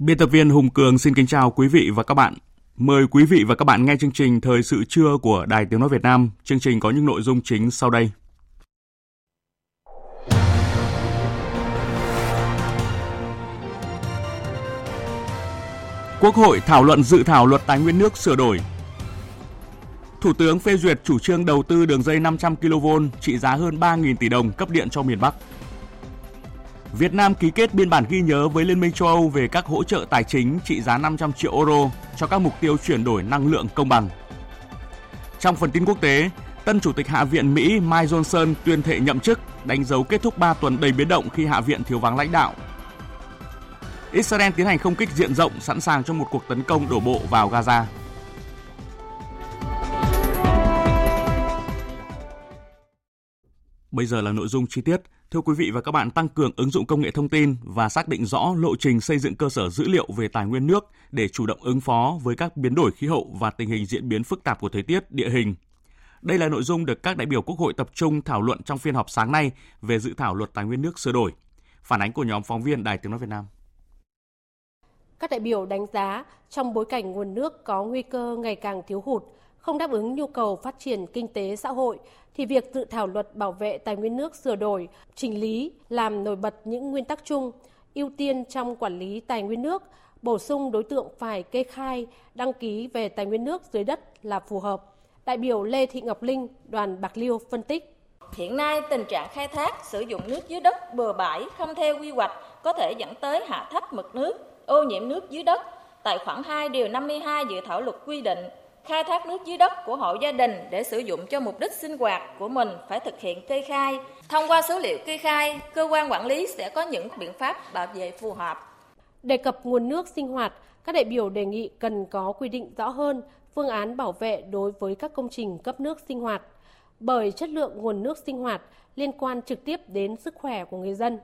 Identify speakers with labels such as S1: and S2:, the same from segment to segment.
S1: Biên tập viên Hùng Cường xin kính chào quý vị và các bạn. Mời quý vị và các bạn nghe chương trình Thời sự trưa của Đài Tiếng Nói Việt Nam. Chương trình có những nội dung chính sau đây. Quốc hội thảo luận dự thảo luật tài nguyên nước sửa đổi. Thủ tướng phê duyệt chủ trương đầu tư đường dây 500 kV trị giá hơn 3.000 tỷ đồng cấp điện cho miền Bắc. Việt Nam ký kết biên bản ghi nhớ với Liên minh châu Âu về các hỗ trợ tài chính trị giá 500 triệu euro cho các mục tiêu chuyển đổi năng lượng công bằng. Trong phần tin quốc tế, tân chủ tịch Hạ viện Mỹ Mike Johnson tuyên thệ nhậm chức, đánh dấu kết thúc 3 tuần đầy biến động khi Hạ viện thiếu vắng lãnh đạo. Israel tiến hành không kích diện rộng sẵn sàng cho một cuộc tấn công đổ bộ vào Gaza. Bây giờ là nội dung chi tiết. Thưa quý vị và các bạn, tăng cường ứng dụng công nghệ thông tin và xác định rõ lộ trình xây dựng cơ sở dữ liệu về tài nguyên nước để chủ động ứng phó với các biến đổi khí hậu và tình hình diễn biến phức tạp của thời tiết, địa hình. Đây là nội dung được các đại biểu Quốc hội tập trung thảo luận trong phiên họp sáng nay về dự thảo luật tài nguyên nước sửa đổi. Phản ánh của nhóm phóng viên Đài Tiếng nói Việt Nam.
S2: Các đại biểu đánh giá trong bối cảnh nguồn nước có nguy cơ ngày càng thiếu hụt, không đáp ứng nhu cầu phát triển kinh tế xã hội thì việc dự thảo luật bảo vệ tài nguyên nước sửa đổi, chỉnh lý làm nổi bật những nguyên tắc chung, ưu tiên trong quản lý tài nguyên nước, bổ sung đối tượng phải kê khai, đăng ký về tài nguyên nước dưới đất là phù hợp. Đại biểu Lê Thị Ngọc Linh, đoàn Bạc Liêu phân tích.
S3: Hiện nay tình trạng khai thác sử dụng nước dưới đất bừa bãi không theo quy hoạch có thể dẫn tới hạ thấp mực nước, ô nhiễm nước dưới đất. Tại khoản 2 điều 52 dự thảo luật quy định khai thác nước dưới đất của hộ gia đình để sử dụng cho mục đích sinh hoạt của mình phải thực hiện kê khai. Thông qua số liệu kê khai, cơ quan quản lý sẽ có những biện pháp bảo vệ phù hợp.
S2: Đề cập nguồn nước sinh hoạt, các đại biểu đề nghị cần có quy định rõ hơn phương án bảo vệ đối với các công trình cấp nước sinh hoạt, bởi chất lượng nguồn nước sinh hoạt liên quan trực tiếp đến sức khỏe của người dân.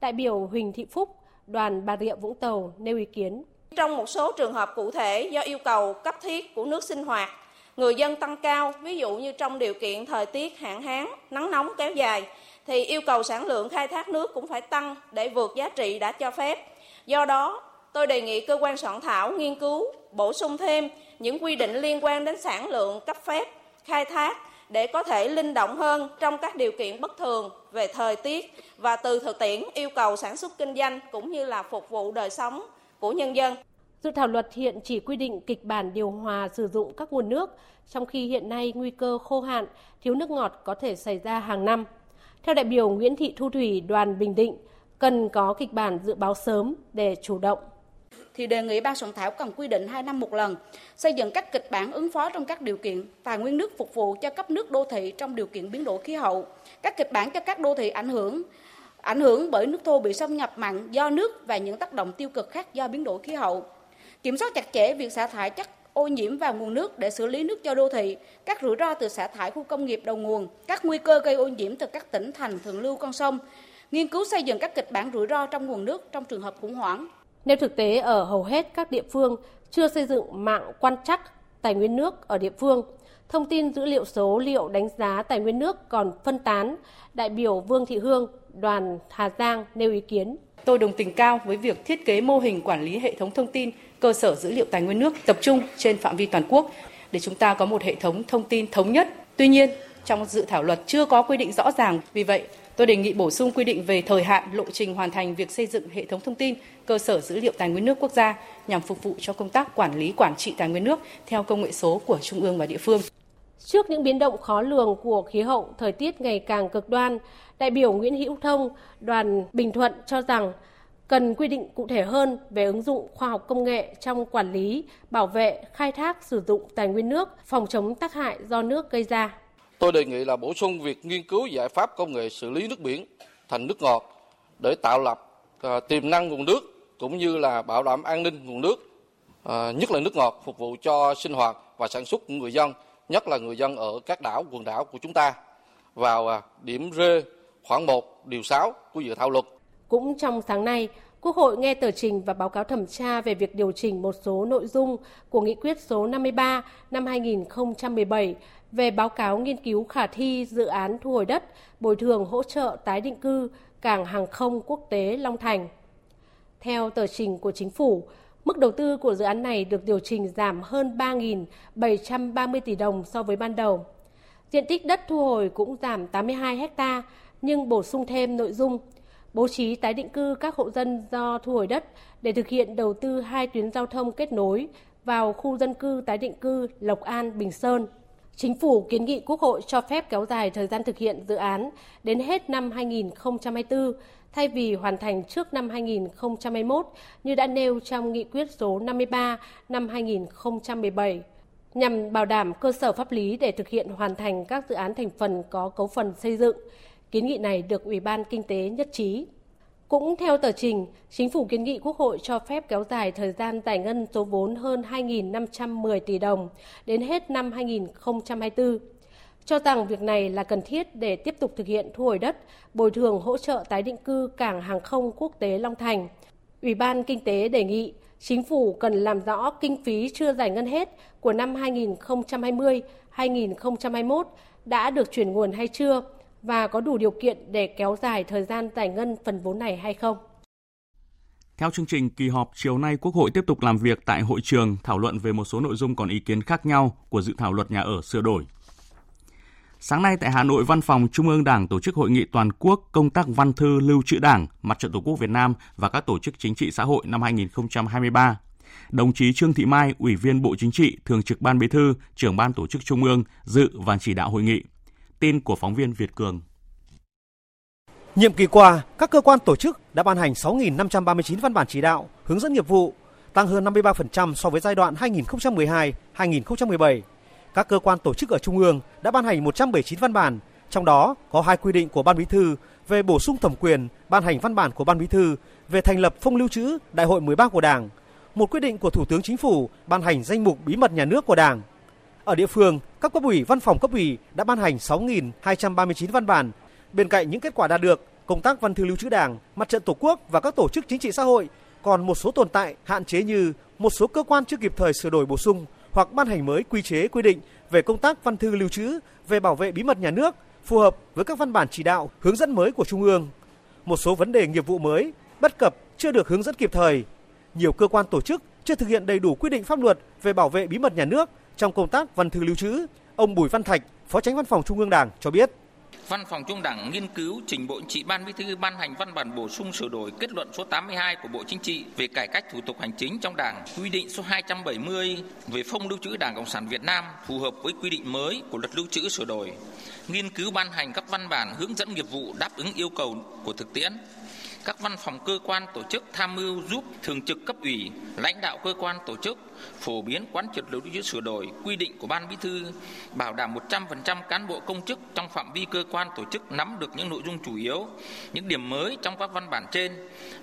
S2: Đại biểu Huỳnh Thị Phúc, đoàn Bà Rịa Vũng Tàu nêu ý kiến
S4: trong một số trường hợp cụ thể do yêu cầu cấp thiết của nước sinh hoạt, người dân tăng cao, ví dụ như trong điều kiện thời tiết hạn hán, nắng nóng kéo dài, thì yêu cầu sản lượng khai thác nước cũng phải tăng để vượt giá trị đã cho phép. Do đó, tôi đề nghị cơ quan soạn thảo nghiên cứu, bổ sung thêm những quy định liên quan đến sản lượng cấp phép, khai thác để có thể linh động hơn trong các điều kiện bất thường về thời tiết và từ thực tiễn yêu cầu sản xuất kinh doanh cũng như là phục vụ đời sống của nhân dân.
S2: Dự thảo luật hiện chỉ quy định kịch bản điều hòa sử dụng các nguồn nước, trong khi hiện nay nguy cơ khô hạn, thiếu nước ngọt có thể xảy ra hàng năm. Theo đại biểu Nguyễn Thị Thu Thủy, đoàn Bình Định, cần có kịch bản dự báo sớm để chủ động
S5: thì đề nghị ban soạn thảo cần quy định 2 năm một lần, xây dựng các kịch bản ứng phó trong các điều kiện tài nguyên nước phục vụ cho cấp nước đô thị trong điều kiện biến đổi khí hậu, các kịch bản cho các đô thị ảnh hưởng ảnh hưởng bởi nước thô bị xâm nhập mặn do nước và những tác động tiêu cực khác do biến đổi khí hậu. Kiểm soát chặt chẽ việc xả thải chất ô nhiễm vào nguồn nước để xử lý nước cho đô thị, các rủi ro từ xả thải khu công nghiệp đầu nguồn, các nguy cơ gây ô nhiễm từ các tỉnh thành thượng lưu con sông, nghiên cứu xây dựng các kịch bản rủi ro trong nguồn nước trong trường hợp khủng hoảng.
S2: Nếu thực tế ở hầu hết các địa phương chưa xây dựng mạng quan trắc tài nguyên nước ở địa phương, thông tin dữ liệu số liệu đánh giá tài nguyên nước còn phân tán, đại biểu Vương Thị Hương, đoàn Hà Giang nêu ý kiến.
S6: Tôi đồng tình cao với việc thiết kế mô hình quản lý hệ thống thông tin cơ sở dữ liệu tài nguyên nước tập trung trên phạm vi toàn quốc để chúng ta có một hệ thống thông tin thống nhất. Tuy nhiên, trong dự thảo luật chưa có quy định rõ ràng, vì vậy tôi đề nghị bổ sung quy định về thời hạn lộ trình hoàn thành việc xây dựng hệ thống thông tin cơ sở dữ liệu tài nguyên nước quốc gia nhằm phục vụ cho công tác quản lý quản trị tài nguyên nước theo công nghệ số của trung ương và địa phương.
S2: Trước những biến động khó lường của khí hậu, thời tiết ngày càng cực đoan, đại biểu Nguyễn Hữu Thông, đoàn Bình Thuận cho rằng cần quy định cụ thể hơn về ứng dụng khoa học công nghệ trong quản lý, bảo vệ, khai thác, sử dụng tài nguyên nước, phòng chống tác hại do nước gây ra.
S7: Tôi đề nghị là bổ sung việc nghiên cứu giải pháp công nghệ xử lý nước biển thành nước ngọt để tạo lập à, tiềm năng nguồn nước cũng như là bảo đảm an ninh nguồn nước, à, nhất là nước ngọt phục vụ cho sinh hoạt và sản xuất của người dân, nhất là người dân ở các đảo, quần đảo của chúng ta vào à, điểm R khoảng 1 điều 6 của dự thảo luật.
S2: Cũng trong sáng nay, Quốc hội nghe tờ trình và báo cáo thẩm tra về việc điều chỉnh một số nội dung của nghị quyết số 53 năm 2017 về báo cáo nghiên cứu khả thi dự án thu hồi đất, bồi thường hỗ trợ tái định cư cảng hàng không quốc tế Long Thành. Theo tờ trình của chính phủ, mức đầu tư của dự án này được điều chỉnh giảm hơn 3.730 tỷ đồng so với ban đầu. Diện tích đất thu hồi cũng giảm 82 ha, nhưng bổ sung thêm nội dung bố trí tái định cư các hộ dân do thu hồi đất để thực hiện đầu tư hai tuyến giao thông kết nối vào khu dân cư tái định cư Lộc An, Bình Sơn. Chính phủ kiến nghị Quốc hội cho phép kéo dài thời gian thực hiện dự án đến hết năm 2024 thay vì hoàn thành trước năm 2021 như đã nêu trong nghị quyết số 53 năm 2017 nhằm bảo đảm cơ sở pháp lý để thực hiện hoàn thành các dự án thành phần có cấu phần xây dựng. Kiến nghị này được Ủy ban Kinh tế nhất trí. Cũng theo tờ trình, Chính phủ kiến nghị Quốc hội cho phép kéo dài thời gian giải ngân số vốn hơn 2.510 tỷ đồng đến hết năm 2024 cho rằng việc này là cần thiết để tiếp tục thực hiện thu hồi đất, bồi thường hỗ trợ tái định cư cảng hàng không quốc tế Long Thành. Ủy ban Kinh tế đề nghị chính phủ cần làm rõ kinh phí chưa giải ngân hết của năm 2020, 2021 đã được chuyển nguồn hay chưa và có đủ điều kiện để kéo dài thời gian giải ngân phần vốn này hay không.
S1: Theo chương trình kỳ họp chiều nay Quốc hội tiếp tục làm việc tại hội trường thảo luận về một số nội dung còn ý kiến khác nhau của dự thảo luật nhà ở sửa đổi. Sáng nay tại Hà Nội, Văn phòng Trung ương Đảng tổ chức hội nghị toàn quốc công tác văn thư lưu trữ Đảng, Mặt trận Tổ quốc Việt Nam và các tổ chức chính trị xã hội năm 2023. Đồng chí Trương Thị Mai, Ủy viên Bộ Chính trị, Thường trực Ban Bí thư, Trưởng ban Tổ chức Trung ương dự và chỉ đạo hội nghị. Tin của phóng viên Việt Cường.
S8: Nhiệm kỳ qua, các cơ quan tổ chức đã ban hành 6.539 văn bản chỉ đạo, hướng dẫn nghiệp vụ, tăng hơn 53% so với giai đoạn 2012-2017 các cơ quan tổ chức ở Trung ương đã ban hành 179 văn bản, trong đó có hai quy định của Ban Bí thư về bổ sung thẩm quyền ban hành văn bản của Ban Bí thư về thành lập phong lưu trữ Đại hội 13 của Đảng, một quyết định của Thủ tướng Chính phủ ban hành danh mục bí mật nhà nước của Đảng. Ở địa phương, các cấp ủy, văn phòng cấp ủy đã ban hành 6.239 văn bản. Bên cạnh những kết quả đạt được, công tác văn thư lưu trữ Đảng, Mặt trận Tổ quốc và các tổ chức chính trị xã hội còn một số tồn tại hạn chế như một số cơ quan chưa kịp thời sửa đổi bổ sung hoặc ban hành mới quy chế quy định về công tác văn thư lưu trữ, về bảo vệ bí mật nhà nước phù hợp với các văn bản chỉ đạo, hướng dẫn mới của Trung ương. Một số vấn đề nghiệp vụ mới, bất cập chưa được hướng dẫn kịp thời. Nhiều cơ quan tổ chức chưa thực hiện đầy đủ quy định pháp luật về bảo vệ bí mật nhà nước trong công tác văn thư lưu trữ. Ông Bùi Văn Thạch, Phó Tránh Văn phòng Trung ương Đảng cho biết.
S9: Văn phòng Trung Đảng nghiên cứu trình Bộ Chính trị Ban Bí thư ban hành văn bản bổ sung sửa đổi kết luận số 82 của Bộ Chính trị về cải cách thủ tục hành chính trong Đảng, quy định số 270 về phong lưu trữ Đảng Cộng sản Việt Nam phù hợp với quy định mới của luật lưu trữ sửa đổi. Nghiên cứu ban hành các văn bản hướng dẫn nghiệp vụ đáp ứng yêu cầu của thực tiễn, các văn phòng cơ quan tổ chức tham mưu giúp thường trực cấp ủy, lãnh đạo cơ quan tổ chức phổ biến quán triệt luật trữ sửa đổi quy định của ban bí thư, bảo đảm 100% cán bộ công chức trong phạm vi cơ quan tổ chức nắm được những nội dung chủ yếu, những điểm mới trong các văn bản trên,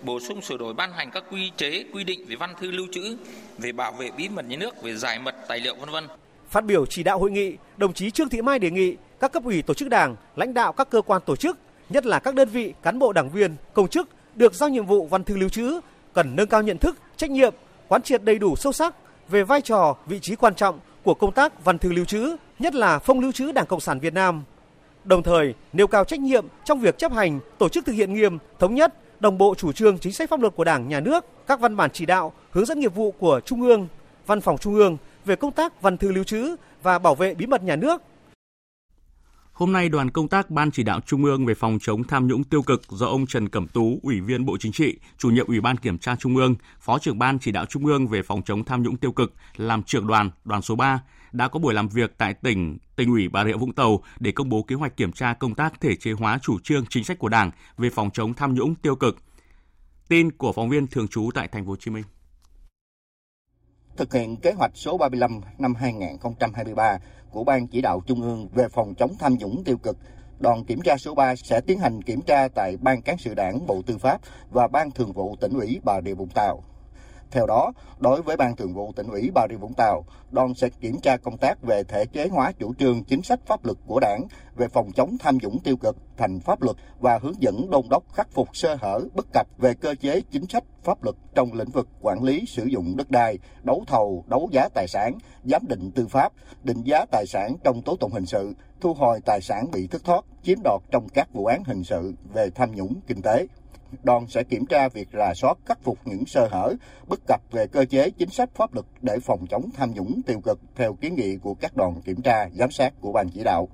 S9: bổ sung sửa đổi ban hành các quy chế quy định về văn thư lưu trữ, về bảo vệ bí mật nhà nước, về giải mật tài liệu vân vân.
S8: Phát biểu chỉ đạo hội nghị, đồng chí Trương Thị Mai đề nghị các cấp ủy tổ chức đảng, lãnh đạo các cơ quan tổ chức nhất là các đơn vị cán bộ đảng viên, công chức được giao nhiệm vụ văn thư lưu trữ cần nâng cao nhận thức, trách nhiệm, quán triệt đầy đủ sâu sắc về vai trò, vị trí quan trọng của công tác văn thư lưu trữ, nhất là phong lưu trữ Đảng Cộng sản Việt Nam. Đồng thời, nêu cao trách nhiệm trong việc chấp hành, tổ chức thực hiện nghiêm, thống nhất, đồng bộ chủ trương chính sách pháp luật của Đảng, Nhà nước, các văn bản chỉ đạo, hướng dẫn nghiệp vụ của Trung ương, Văn phòng Trung ương về công tác văn thư lưu trữ và bảo vệ bí mật nhà nước
S1: Hôm nay, đoàn công tác Ban chỉ đạo Trung ương về phòng chống tham nhũng tiêu cực do ông Trần Cẩm Tú, Ủy viên Bộ Chính trị, chủ nhiệm Ủy ban Kiểm tra Trung ương, Phó trưởng Ban chỉ đạo Trung ương về phòng chống tham nhũng tiêu cực, làm trưởng đoàn, đoàn số 3, đã có buổi làm việc tại tỉnh tỉnh ủy Bà Rịa Vũng Tàu để công bố kế hoạch kiểm tra công tác thể chế hóa chủ trương chính sách của Đảng về phòng chống tham nhũng tiêu cực. Tin của phóng viên thường trú tại thành phố Hồ Chí Minh.
S10: Thực hiện kế hoạch số 35 năm 2023 của Ban chỉ đạo Trung ương về phòng chống tham nhũng tiêu cực đoàn kiểm tra số 3 sẽ tiến hành kiểm tra tại Ban Cán sự Đảng, Bộ Tư pháp và Ban Thường vụ tỉnh ủy Bà Rịa Vũng Tàu. Theo đó, đối với Ban Thường vụ tỉnh ủy Bà Rịa Vũng Tàu, đoàn sẽ kiểm tra công tác về thể chế hóa chủ trương chính sách pháp luật của đảng về phòng chống tham nhũng tiêu cực thành pháp luật và hướng dẫn đôn đốc khắc phục sơ hở bất cập về cơ chế chính sách pháp luật trong lĩnh vực quản lý sử dụng đất đai, đấu thầu, đấu giá tài sản, giám định tư pháp, định giá tài sản trong tố tụng hình sự, thu hồi tài sản bị thất thoát, chiếm đoạt trong các vụ án hình sự về tham nhũng kinh tế đoàn sẽ kiểm tra việc rà soát khắc phục những sơ hở, bất cập về cơ chế chính sách pháp luật để phòng chống tham nhũng tiêu cực theo kiến nghị của các đoàn kiểm tra, giám sát của ban chỉ đạo.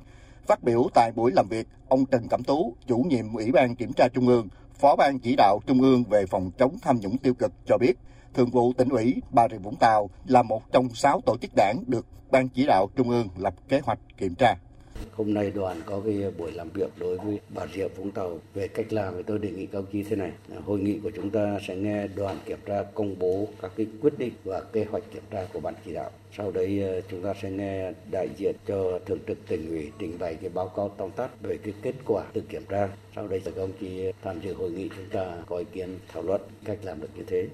S10: Phát biểu tại buổi làm việc, ông Trần Cẩm Tú, chủ nhiệm Ủy ban Kiểm tra Trung ương, Phó ban chỉ đạo Trung ương về phòng chống tham nhũng tiêu cực cho biết, Thường vụ tỉnh ủy Bà Rịa Vũng Tàu là một trong sáu tổ chức đảng được Ban chỉ đạo Trung ương lập kế hoạch kiểm tra.
S11: Hôm nay đoàn có cái buổi làm việc đối với Bà Rịa Vũng Tàu về cách làm thì tôi đề nghị các chí thế này. Hội nghị của chúng ta sẽ nghe đoàn kiểm tra công bố các cái quyết định và kế hoạch kiểm tra của ban chỉ đạo. Sau đấy ờ, chúng ta sẽ nghe đại diện cho thường trực tỉnh ủy trình bày cái báo cáo tóm tắt về cái kết quả từ kiểm tra. Sau đây, các ông chí tham dự hội nghị chúng ta có ý kiến thảo luận cách làm được như thế.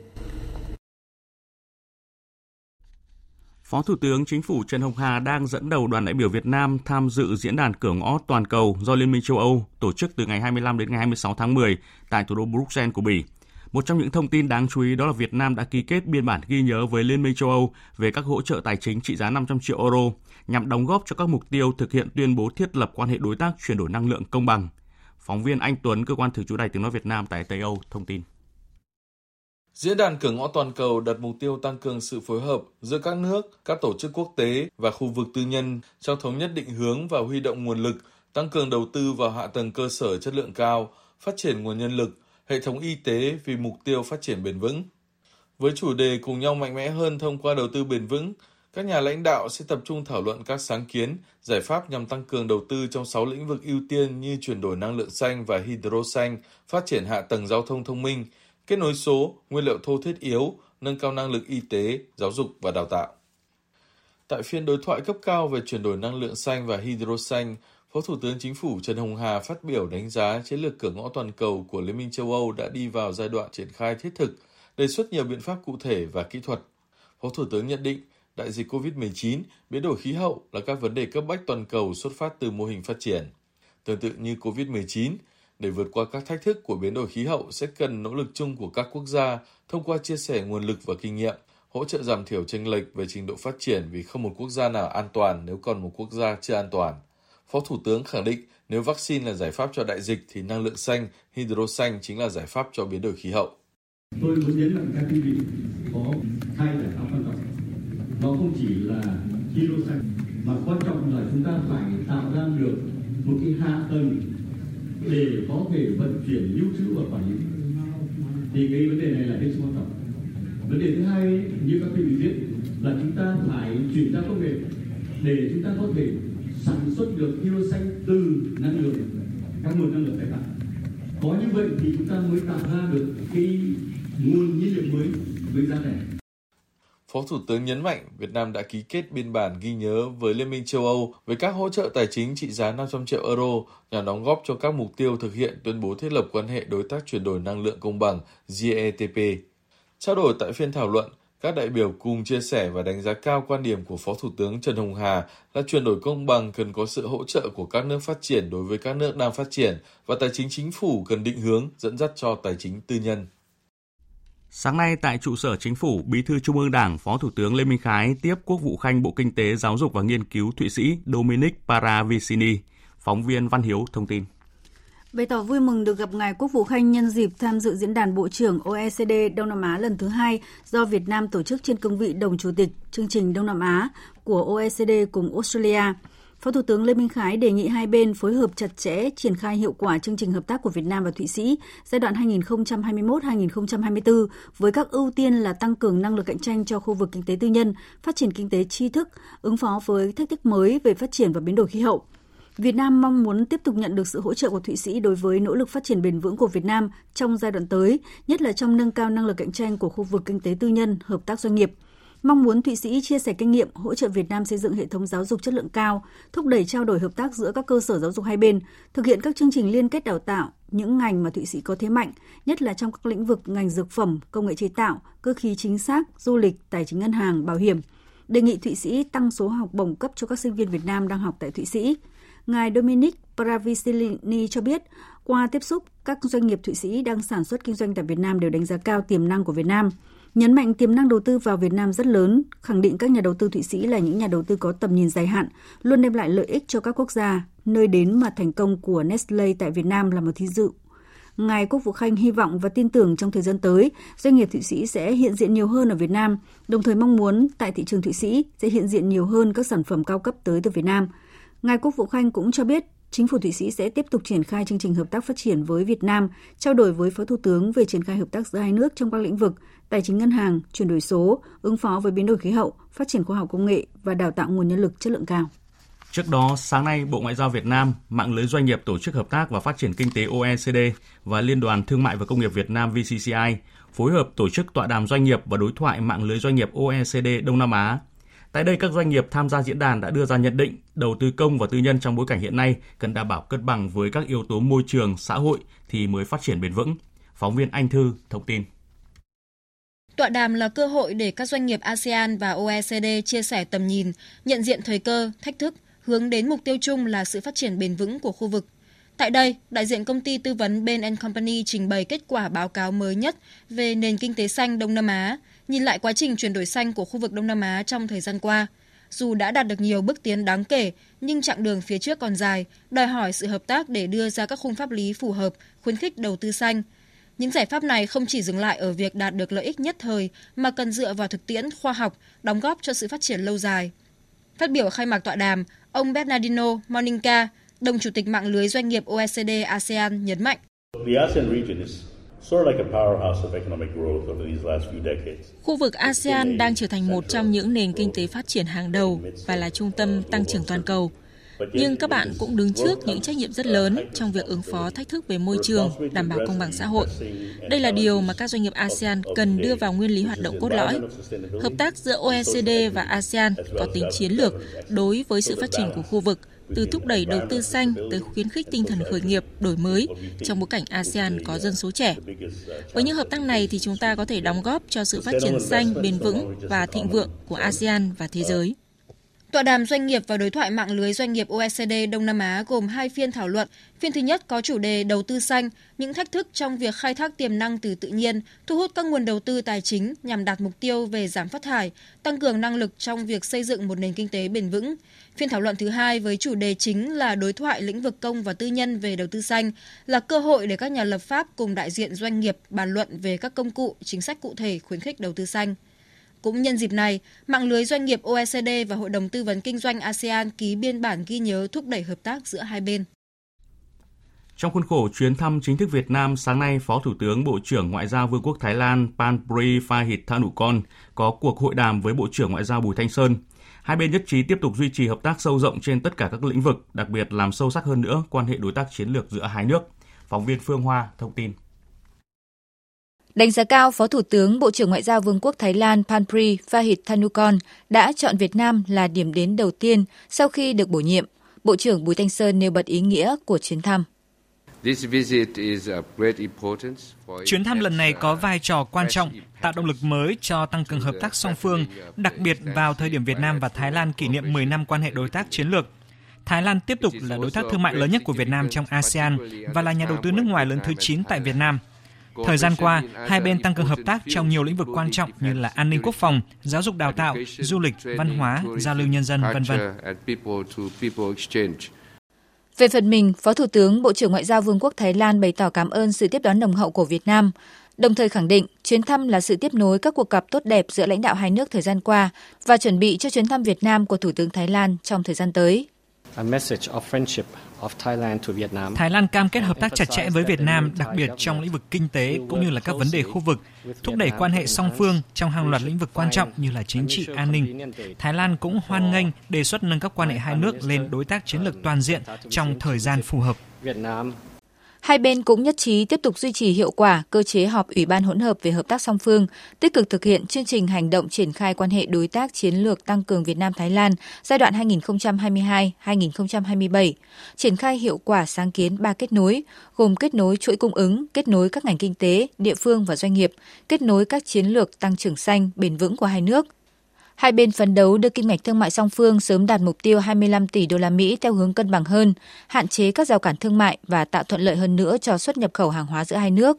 S1: Phó Thủ tướng Chính phủ Trần Hồng Hà đang dẫn đầu đoàn đại biểu Việt Nam tham dự diễn đàn cửa ngõ toàn cầu do Liên minh châu Âu tổ chức từ ngày 25 đến ngày 26 tháng 10 tại thủ đô Bruxelles của Bỉ. Một trong những thông tin đáng chú ý đó là Việt Nam đã ký kết biên bản ghi nhớ với Liên minh châu Âu về các hỗ trợ tài chính trị giá 500 triệu euro nhằm đóng góp cho các mục tiêu thực hiện tuyên bố thiết lập quan hệ đối tác chuyển đổi năng lượng công bằng. Phóng viên Anh Tuấn, cơ quan thường trú Đài Tiếng nói Việt Nam tại Tây Âu thông tin.
S12: Diễn đàn cửa ngõ toàn cầu đặt mục tiêu tăng cường sự phối hợp giữa các nước, các tổ chức quốc tế và khu vực tư nhân trong thống nhất định hướng và huy động nguồn lực, tăng cường đầu tư vào hạ tầng cơ sở chất lượng cao, phát triển nguồn nhân lực, hệ thống y tế vì mục tiêu phát triển bền vững. Với chủ đề cùng nhau mạnh mẽ hơn thông qua đầu tư bền vững, các nhà lãnh đạo sẽ tập trung thảo luận các sáng kiến, giải pháp nhằm tăng cường đầu tư trong 6 lĩnh vực ưu tiên như chuyển đổi năng lượng xanh và hydro xanh, phát triển hạ tầng giao thông thông minh, kết nối số, nguyên liệu thô thiết yếu, nâng cao năng lực y tế, giáo dục và đào tạo. Tại phiên đối thoại cấp cao về chuyển đổi năng lượng xanh và hydro xanh, Phó Thủ tướng Chính phủ Trần Hồng Hà phát biểu đánh giá chiến lược cửa ngõ toàn cầu của Liên minh châu Âu đã đi vào giai đoạn triển khai thiết thực, đề xuất nhiều biện pháp cụ thể và kỹ thuật. Phó Thủ tướng nhận định đại dịch COVID-19, biến đổi khí hậu là các vấn đề cấp bách toàn cầu xuất phát từ mô hình phát triển. Tương tự như COVID-19, để vượt qua các thách thức của biến đổi khí hậu sẽ cần nỗ lực chung của các quốc gia thông qua chia sẻ nguồn lực và kinh nghiệm, hỗ trợ giảm thiểu chênh lệch về trình độ phát triển vì không một quốc gia nào an toàn nếu còn một quốc gia chưa an toàn. Phó Thủ tướng khẳng định nếu vaccine là giải pháp cho đại dịch thì năng lượng xanh, hydro xanh chính là giải pháp cho biến đổi khí hậu.
S13: Tôi muốn nhấn mạnh các quý vị có hai giải pháp quan trọng. Nó không chỉ là hydro xanh mà quan trọng là chúng ta phải tạo ra được một cái hạ tầng để có thể vận chuyển lưu trữ và quản lý. Thì cái vấn đề này là hết sức quan trọng. Vấn đề thứ hai, như các quý vị biết, là chúng ta phải chuyển giao công nghệ. Để chúng ta có thể sản xuất được hydro xanh từ năng lượng, các nguồn năng lượng tái tạo. Có như vậy thì chúng ta mới tạo ra được cái nguồn nhiên liệu mới với giá rẻ.
S12: Phó Thủ tướng nhấn mạnh Việt Nam đã ký kết biên bản ghi nhớ với Liên minh châu Âu về các hỗ trợ tài chính trị giá 500 triệu euro nhằm đóng góp cho các mục tiêu thực hiện tuyên bố thiết lập quan hệ đối tác chuyển đổi năng lượng công bằng GETP. Trao đổi tại phiên thảo luận, các đại biểu cùng chia sẻ và đánh giá cao quan điểm của Phó Thủ tướng Trần Hồng Hà là chuyển đổi công bằng cần có sự hỗ trợ của các nước phát triển đối với các nước đang phát triển và tài chính chính phủ cần định hướng dẫn dắt cho tài chính tư nhân.
S1: Sáng nay tại trụ sở Chính phủ, Bí thư Trung ương Đảng, Phó Thủ tướng Lê Minh Khái tiếp Quốc vụ Khanh Bộ Kinh tế, Giáo dục và Nghiên cứu Thụy Sĩ Dominic Paravicini. Phóng viên Văn Hiếu thông tin.
S14: Bày tỏ vui mừng được gặp ngài Quốc vụ Khanh nhân dịp tham dự diễn đàn Bộ trưởng OECD Đông Nam Á lần thứ hai do Việt Nam tổ chức trên cương vị đồng chủ tịch chương trình Đông Nam Á của OECD cùng Australia. Phó Thủ tướng Lê Minh Khái đề nghị hai bên phối hợp chặt chẽ triển khai hiệu quả chương trình hợp tác của Việt Nam và Thụy Sĩ giai đoạn 2021-2024 với các ưu tiên là tăng cường năng lực cạnh tranh cho khu vực kinh tế tư nhân, phát triển kinh tế tri thức, ứng phó với thách thức mới về phát triển và biến đổi khí hậu. Việt Nam mong muốn tiếp tục nhận được sự hỗ trợ của Thụy Sĩ đối với nỗ lực phát triển bền vững của Việt Nam trong giai đoạn tới, nhất là trong nâng cao năng lực cạnh tranh của khu vực kinh tế tư nhân, hợp tác doanh nghiệp – mong muốn Thụy Sĩ chia sẻ kinh nghiệm hỗ trợ Việt Nam xây dựng hệ thống giáo dục chất lượng cao, thúc đẩy trao đổi hợp tác giữa các cơ sở giáo dục hai bên, thực hiện các chương trình liên kết đào tạo những ngành mà Thụy Sĩ có thế mạnh, nhất là trong các lĩnh vực ngành dược phẩm, công nghệ chế tạo, cơ khí chính xác, du lịch, tài chính ngân hàng, bảo hiểm. Đề nghị Thụy Sĩ tăng số học bổng cấp cho các sinh viên Việt Nam đang học tại Thụy Sĩ. Ngài Dominic Pravisilini cho biết, qua tiếp xúc, các doanh nghiệp Thụy Sĩ đang sản xuất kinh doanh tại Việt Nam đều đánh giá cao tiềm năng của Việt Nam – nhấn mạnh tiềm năng đầu tư vào Việt Nam rất lớn, khẳng định các nhà đầu tư Thụy Sĩ là những nhà đầu tư có tầm nhìn dài hạn, luôn đem lại lợi ích cho các quốc gia, nơi đến mà thành công của Nestle tại Việt Nam là một thí dụ. Ngài Quốc vụ Khanh hy vọng và tin tưởng trong thời gian tới, doanh nghiệp Thụy Sĩ sẽ hiện diện nhiều hơn ở Việt Nam, đồng thời mong muốn tại thị trường Thụy Sĩ sẽ hiện diện nhiều hơn các sản phẩm cao cấp tới từ Việt Nam. Ngài Quốc vụ Khanh cũng cho biết chính phủ Thụy Sĩ sẽ tiếp tục triển khai chương trình hợp tác phát triển với Việt Nam, trao đổi với Phó Thủ tướng về triển khai hợp tác giữa hai nước trong các lĩnh vực tài chính ngân hàng, chuyển đổi số, ứng phó với biến đổi khí hậu, phát triển khoa học công nghệ và đào tạo nguồn nhân lực chất lượng cao.
S1: Trước đó, sáng nay, Bộ Ngoại giao Việt Nam, Mạng lưới doanh nghiệp Tổ chức Hợp tác và Phát triển Kinh tế OECD và Liên đoàn Thương mại và Công nghiệp Việt Nam VCCI phối hợp tổ chức tọa đàm doanh nghiệp và đối thoại mạng lưới doanh nghiệp OECD Đông Nam Á Tại đây, các doanh nghiệp tham gia diễn đàn đã đưa ra nhận định đầu tư công và tư nhân trong bối cảnh hiện nay cần đảm bảo cân bằng với các yếu tố môi trường, xã hội thì mới phát triển bền vững. Phóng viên Anh Thư thông tin.
S15: Tọa đàm là cơ hội để các doanh nghiệp ASEAN và OECD chia sẻ tầm nhìn, nhận diện thời cơ, thách thức, hướng đến mục tiêu chung là sự phát triển bền vững của khu vực. Tại đây, đại diện công ty tư vấn Bain Company trình bày kết quả báo cáo mới nhất về nền kinh tế xanh Đông Nam Á, nhìn lại quá trình chuyển đổi xanh của khu vực Đông Nam Á trong thời gian qua. Dù đã đạt được nhiều bước tiến đáng kể, nhưng chặng đường phía trước còn dài, đòi hỏi sự hợp tác để đưa ra các khung pháp lý phù hợp, khuyến khích đầu tư xanh. Những giải pháp này không chỉ dừng lại ở việc đạt được lợi ích nhất thời, mà cần dựa vào thực tiễn khoa học, đóng góp cho sự phát triển lâu dài. Phát biểu khai mạc tọa đàm, ông Bernardino Moninca, đồng chủ tịch mạng lưới doanh nghiệp OECD ASEAN nhấn mạnh.
S16: Khu vực ASEAN đang trở thành một trong những nền kinh tế phát triển hàng đầu và là trung tâm tăng trưởng toàn cầu. Nhưng các bạn cũng đứng trước những trách nhiệm rất lớn trong việc ứng phó thách thức về môi trường, đảm bảo công bằng xã hội. Đây là điều mà các doanh nghiệp ASEAN cần đưa vào nguyên lý hoạt động cốt lõi. Hợp tác giữa OECD và ASEAN có tính chiến lược đối với sự phát triển của khu vực – từ thúc đẩy đầu tư xanh tới khuyến khích tinh thần khởi nghiệp, đổi mới trong bối cảnh ASEAN có dân số trẻ. Với những hợp tác này thì chúng ta có thể đóng góp cho sự phát triển xanh, bền vững và thịnh vượng của ASEAN và thế giới. Tọa đàm doanh nghiệp và đối thoại mạng lưới doanh nghiệp OECD Đông Nam Á gồm hai phiên thảo luận. Phiên thứ nhất có chủ đề đầu tư xanh, những thách thức trong việc khai thác tiềm năng từ tự nhiên, thu hút các nguồn đầu tư tài chính nhằm đạt mục tiêu về giảm phát thải, tăng cường năng lực trong việc xây dựng một nền kinh tế bền vững. Phiên thảo luận thứ hai với chủ đề chính là đối thoại lĩnh vực công và tư nhân về đầu tư xanh là cơ hội để các nhà lập pháp cùng đại diện doanh nghiệp bàn luận về các công cụ, chính sách cụ thể khuyến khích đầu tư xanh. Cũng nhân dịp này, mạng lưới doanh nghiệp OECD và Hội đồng Tư vấn Kinh doanh ASEAN ký biên bản ghi nhớ thúc đẩy hợp tác giữa hai bên.
S1: Trong khuôn khổ chuyến thăm chính thức Việt Nam, sáng nay, Phó Thủ tướng Bộ trưởng Ngoại giao Vương quốc Thái Lan Panpri Phahit Thanukon có cuộc hội đàm với Bộ trưởng Ngoại giao Bùi Thanh Sơn. Hai bên nhất trí tiếp tục duy trì hợp tác sâu rộng trên tất cả các lĩnh vực, đặc biệt làm sâu sắc hơn nữa quan hệ đối tác chiến lược giữa hai nước. Phóng viên Phương Hoa thông tin.
S17: Đánh giá cao Phó Thủ tướng Bộ trưởng Ngoại giao Vương quốc Thái Lan Panpri Phahit Thanukon đã chọn Việt Nam là điểm đến đầu tiên sau khi được bổ nhiệm. Bộ trưởng Bùi Thanh Sơn nêu bật ý nghĩa của chuyến thăm.
S18: Chuyến thăm lần này có vai trò quan trọng tạo động lực mới cho tăng cường hợp tác song phương, đặc biệt vào thời điểm Việt Nam và Thái Lan kỷ niệm 10 năm quan hệ đối tác chiến lược. Thái Lan tiếp tục là đối tác thương mại lớn nhất của Việt Nam trong ASEAN và là nhà đầu tư nước ngoài lớn thứ 9 tại Việt Nam. Thời gian qua, hai bên tăng cường hợp tác trong nhiều lĩnh vực quan trọng như là an ninh quốc phòng, giáo dục đào tạo, du lịch, văn hóa, giao lưu nhân dân, vân vân.
S17: Về phần mình, Phó Thủ tướng Bộ trưởng Ngoại giao Vương quốc Thái Lan bày tỏ cảm ơn sự tiếp đón nồng hậu của Việt Nam, đồng thời khẳng định chuyến thăm là sự tiếp nối các cuộc gặp tốt đẹp giữa lãnh đạo hai nước thời gian qua và chuẩn bị cho chuyến thăm Việt Nam của Thủ tướng Thái Lan trong thời gian tới.
S18: Thái Lan cam kết hợp tác chặt chẽ với Việt Nam, đặc biệt trong lĩnh vực kinh tế cũng như là các vấn đề khu vực, thúc đẩy quan hệ song phương trong hàng loạt lĩnh vực quan trọng như là chính trị, an ninh. Thái Lan cũng hoan nghênh đề xuất nâng cấp quan hệ hai nước lên đối tác chiến lược toàn diện trong thời gian phù hợp.
S17: Hai bên cũng nhất trí tiếp tục duy trì hiệu quả cơ chế họp Ủy ban hỗn hợp về hợp tác song phương, tích cực thực hiện chương trình hành động triển khai quan hệ đối tác chiến lược tăng cường Việt Nam Thái Lan giai đoạn 2022-2027, triển khai hiệu quả sáng kiến ba kết nối, gồm kết nối chuỗi cung ứng, kết nối các ngành kinh tế, địa phương và doanh nghiệp, kết nối các chiến lược tăng trưởng xanh bền vững của hai nước, Hai bên phấn đấu đưa kim ngạch thương mại song phương sớm đạt mục tiêu 25 tỷ đô la Mỹ theo hướng cân bằng hơn, hạn chế các rào cản thương mại và tạo thuận lợi hơn nữa cho xuất nhập khẩu hàng hóa giữa hai nước.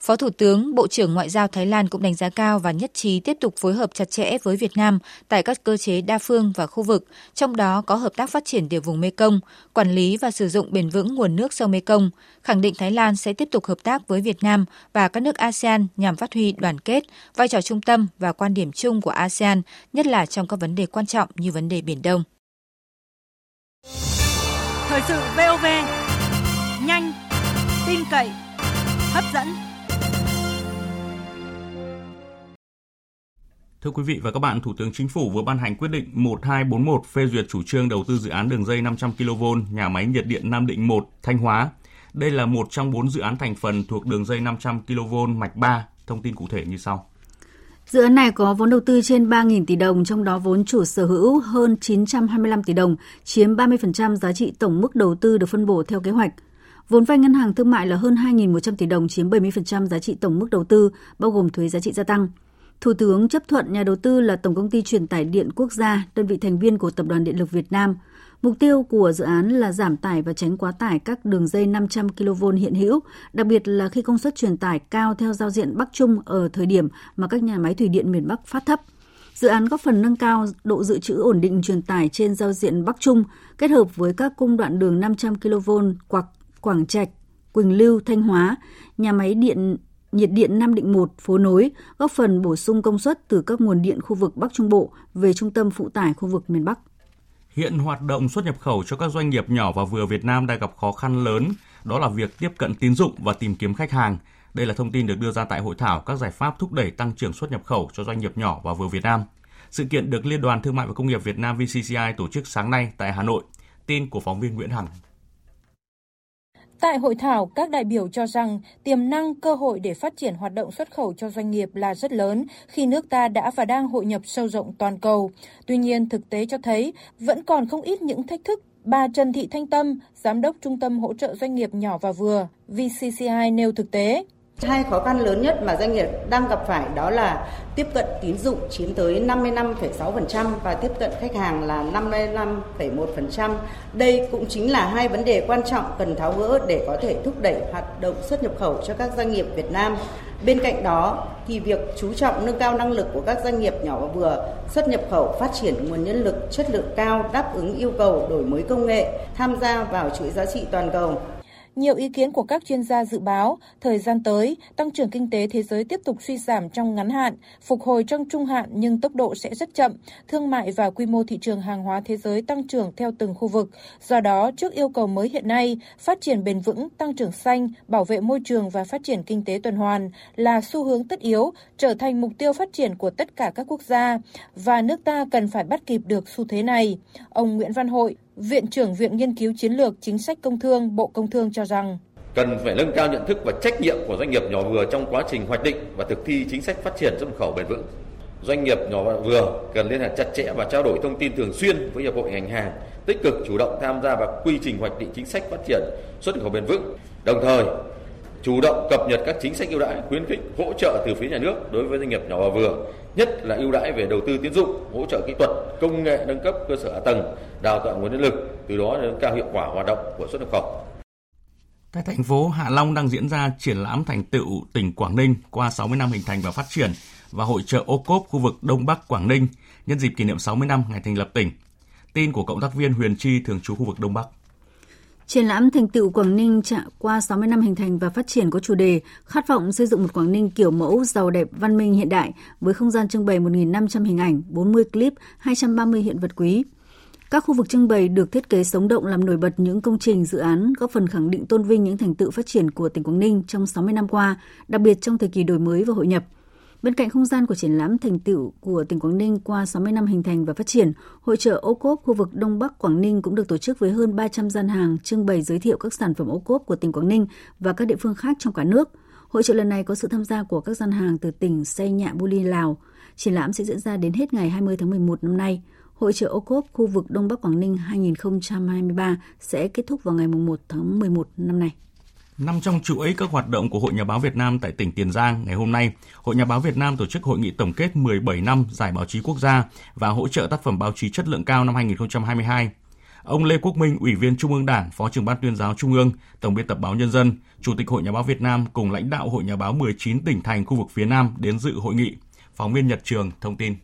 S17: Phó Thủ tướng, Bộ trưởng Ngoại giao Thái Lan cũng đánh giá cao và nhất trí tiếp tục phối hợp chặt chẽ với Việt Nam tại các cơ chế đa phương và khu vực, trong đó có hợp tác phát triển tiểu vùng Mekong, quản lý và sử dụng bền vững nguồn nước sông Mekong, khẳng định Thái Lan sẽ tiếp tục hợp tác với Việt Nam và các nước ASEAN nhằm phát huy đoàn kết, vai trò trung tâm và quan điểm chung của ASEAN, nhất là trong các vấn đề quan trọng như vấn đề Biển Đông.
S19: Thời sự VOV, nhanh, tin cậy, hấp dẫn.
S1: Thưa quý vị và các bạn, Thủ tướng Chính phủ vừa ban hành quyết định 1241 phê duyệt chủ trương đầu tư dự án đường dây 500 kV nhà máy nhiệt điện Nam Định 1 Thanh Hóa. Đây là một trong bốn dự án thành phần thuộc đường dây 500 kV mạch 3. Thông tin cụ thể như sau.
S14: Dự án này có vốn đầu tư trên 3.000 tỷ đồng, trong đó vốn chủ sở hữu hơn 925 tỷ đồng, chiếm 30% giá trị tổng mức đầu tư được phân bổ theo kế hoạch. Vốn vay ngân hàng thương mại là hơn 2.100 tỷ đồng, chiếm 70% giá trị tổng mức đầu tư, bao gồm thuế giá trị gia tăng. Thủ tướng chấp thuận nhà đầu tư là Tổng công ty truyền tải điện quốc gia, đơn vị thành viên của Tập đoàn Điện lực Việt Nam. Mục tiêu của dự án là giảm tải và tránh quá tải các đường dây 500 kV hiện hữu, đặc biệt là khi công suất truyền tải cao theo giao diện Bắc Trung ở thời điểm mà các nhà máy thủy điện miền Bắc phát thấp. Dự án góp phần nâng cao độ dự trữ ổn định truyền tải trên giao diện Bắc Trung, kết hợp với các cung đoạn đường 500 kV Quảng Trạch, Quỳnh Lưu, Thanh Hóa, nhà máy điện nhiệt điện Nam Định 1 phố nối, góp phần bổ sung công suất từ các nguồn điện khu vực Bắc Trung Bộ về trung tâm phụ tải khu vực miền Bắc.
S1: Hiện hoạt động xuất nhập khẩu cho các doanh nghiệp nhỏ và vừa Việt Nam đang gặp khó khăn lớn, đó là việc tiếp cận tín dụng và tìm kiếm khách hàng. Đây là thông tin được đưa ra tại hội thảo các giải pháp thúc đẩy tăng trưởng xuất nhập khẩu cho doanh nghiệp nhỏ và vừa Việt Nam. Sự kiện được Liên đoàn Thương mại và Công nghiệp Việt Nam VCCI tổ chức sáng nay tại Hà Nội. Tin của phóng viên Nguyễn Hằng.
S20: Tại hội thảo, các đại biểu cho rằng tiềm năng cơ hội để phát triển hoạt động xuất khẩu cho doanh nghiệp là rất lớn khi nước ta đã và đang hội nhập sâu rộng toàn cầu. Tuy nhiên, thực tế cho thấy vẫn còn không ít những thách thức. Bà Trần Thị Thanh Tâm, Giám đốc Trung tâm Hỗ trợ Doanh nghiệp nhỏ và vừa, VCCI nêu thực tế.
S21: Hai khó khăn lớn nhất mà doanh nghiệp đang gặp phải đó là tiếp cận tín dụng chiếm tới 55,6% và tiếp cận khách hàng là 55,1%. Đây cũng chính là hai vấn đề quan trọng cần tháo gỡ để có thể thúc đẩy hoạt động xuất nhập khẩu cho các doanh nghiệp Việt Nam. Bên cạnh đó thì việc chú trọng nâng cao năng lực của các doanh nghiệp nhỏ và vừa, xuất nhập khẩu phát triển nguồn nhân lực chất lượng cao đáp ứng yêu cầu đổi mới công nghệ, tham gia vào chuỗi giá trị toàn cầu
S20: nhiều ý kiến của các chuyên gia dự báo, thời gian tới, tăng trưởng kinh tế thế giới tiếp tục suy giảm trong ngắn hạn, phục hồi trong trung hạn nhưng tốc độ sẽ rất chậm, thương mại và quy mô thị trường hàng hóa thế giới tăng trưởng theo từng khu vực. Do đó, trước yêu cầu mới hiện nay, phát triển bền vững, tăng trưởng xanh, bảo vệ môi trường và phát triển kinh tế tuần hoàn là xu hướng tất yếu, trở thành mục tiêu phát triển của tất cả các quốc gia và nước ta cần phải bắt kịp được xu thế này. Ông Nguyễn Văn Hội, Viện trưởng Viện Nghiên cứu Chiến lược Chính sách Công Thương, Bộ Công Thương cho rằng
S22: cần phải nâng cao nhận thức và trách nhiệm của doanh nghiệp nhỏ vừa trong quá trình hoạch định và thực thi chính sách phát triển xuất khẩu bền vững. Doanh nghiệp nhỏ và vừa cần liên hệ chặt chẽ và trao đổi thông tin thường xuyên với hiệp hội ngành hàng, tích cực chủ động tham gia vào quy trình hoạch định chính sách phát triển xuất khẩu bền vững. Đồng thời, chủ động cập nhật các chính sách ưu đãi, khuyến khích, hỗ trợ từ phía nhà nước đối với doanh nghiệp nhỏ và vừa, nhất là ưu đãi về đầu tư tiến dụng, hỗ trợ kỹ thuật, công nghệ nâng cấp cơ sở hạ tầng, đào tạo nguồn nhân lực, từ đó nâng cao hiệu quả hoạt động của xuất nhập khẩu.
S1: Tại thành phố Hạ Long đang diễn ra triển lãm thành tựu tỉnh Quảng Ninh qua 60 năm hình thành và phát triển và hội trợ ô cốp khu vực Đông Bắc Quảng Ninh nhân dịp kỷ niệm 60 năm ngày thành lập tỉnh. Tin của cộng tác viên Huyền Chi thường trú khu vực Đông Bắc.
S14: Triển lãm thành tựu Quảng Ninh qua 60 năm hình thành và phát triển có chủ đề khát vọng xây dựng một Quảng Ninh kiểu mẫu giàu đẹp văn minh hiện đại với không gian trưng bày 1.500 hình ảnh, 40 clip, 230 hiện vật quý. Các khu vực trưng bày được thiết kế sống động làm nổi bật những công trình dự án góp phần khẳng định tôn vinh những thành tựu phát triển của tỉnh Quảng Ninh trong 60 năm qua, đặc biệt trong thời kỳ đổi mới và hội nhập. Bên cạnh không gian của triển lãm thành tựu của tỉnh Quảng Ninh qua 60 năm hình thành và phát triển, hội trợ ô cốp khu vực Đông Bắc Quảng Ninh cũng được tổ chức với hơn 300 gian hàng trưng bày giới thiệu các sản phẩm ô cốp của tỉnh Quảng Ninh và các địa phương khác trong cả nước. Hội trợ lần này có sự tham gia của các gian hàng từ tỉnh Say Nhạ Buli, Lào. Triển lãm sẽ diễn ra đến hết ngày 20 tháng 11 năm nay. Hội trợ ô cốp khu vực Đông Bắc Quảng Ninh 2023 sẽ kết thúc vào ngày 1 tháng 11 năm nay.
S1: Nằm trong chuỗi các hoạt động của Hội Nhà báo Việt Nam tại tỉnh Tiền Giang, ngày hôm nay, Hội Nhà báo Việt Nam tổ chức hội nghị tổng kết 17 năm giải báo chí quốc gia và hỗ trợ tác phẩm báo chí chất lượng cao năm 2022. Ông Lê Quốc Minh, Ủy viên Trung ương Đảng, Phó trưởng Ban tuyên giáo Trung ương, Tổng biên tập báo Nhân dân, Chủ tịch Hội Nhà báo Việt Nam cùng lãnh đạo Hội Nhà báo 19 tỉnh thành khu vực phía Nam đến dự hội nghị. Phóng viên Nhật Trường thông tin.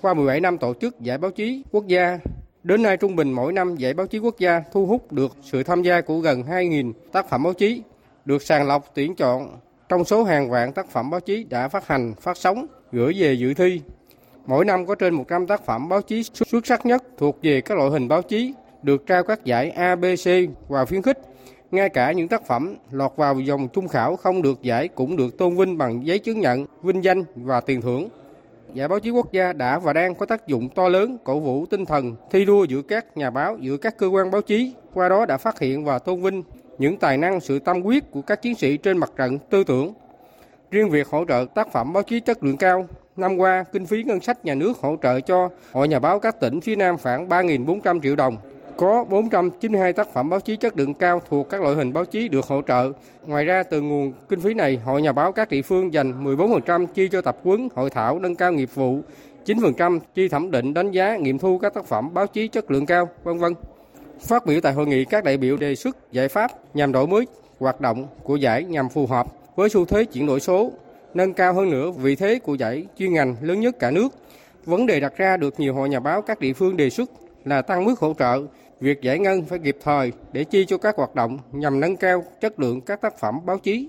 S23: Qua 17 năm tổ chức giải báo chí quốc gia, đến nay trung bình mỗi năm giải báo chí quốc gia thu hút được sự tham gia của gần 2.000 tác phẩm báo chí, được sàng lọc tuyển chọn trong số hàng vạn tác phẩm báo chí đã phát hành, phát sóng, gửi về dự thi. Mỗi năm có trên 100 tác phẩm báo chí xuất sắc nhất thuộc về các loại hình báo chí được trao các giải A, B, C và khuyến khích. Ngay cả những tác phẩm lọt vào dòng trung khảo không được giải cũng được tôn vinh bằng giấy chứng nhận, vinh danh và tiền thưởng. Giải báo chí quốc gia đã và đang có tác dụng to lớn cổ vũ tinh thần thi đua giữa các nhà báo, giữa các cơ quan báo chí, qua đó đã phát hiện và tôn vinh những tài năng, sự tâm huyết của các chiến sĩ trên mặt trận tư tưởng. Riêng việc hỗ trợ tác phẩm báo chí chất lượng cao, năm qua kinh phí ngân sách nhà nước hỗ trợ cho Hội Nhà báo các tỉnh phía Nam khoảng 3.400 triệu đồng có 492 tác phẩm báo chí chất lượng cao thuộc các loại hình báo chí được hỗ trợ. Ngoài ra, từ nguồn kinh phí này, Hội Nhà báo các địa phương dành 14% chi cho tập huấn, hội thảo nâng cao nghiệp vụ, 9% chi thẩm định đánh giá nghiệm thu các tác phẩm báo chí chất lượng cao, vân vân. Phát biểu tại hội nghị, các đại biểu đề xuất giải pháp nhằm đổi mới hoạt động của giải nhằm phù hợp với xu thế chuyển đổi số, nâng cao hơn nữa vị thế của giải chuyên ngành lớn nhất cả nước. Vấn đề đặt ra được nhiều hội nhà báo các địa phương đề xuất là tăng mức hỗ trợ việc giải ngân phải kịp thời để chi cho các hoạt động nhằm nâng cao chất lượng các tác phẩm báo chí.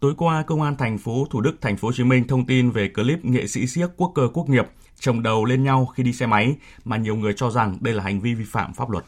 S1: Tối qua, Công an thành phố Thủ Đức, thành phố Hồ Chí Minh thông tin về clip nghệ sĩ siếc quốc cơ quốc nghiệp chồng đầu lên nhau khi đi xe máy mà nhiều người cho rằng đây là hành vi vi phạm pháp luật.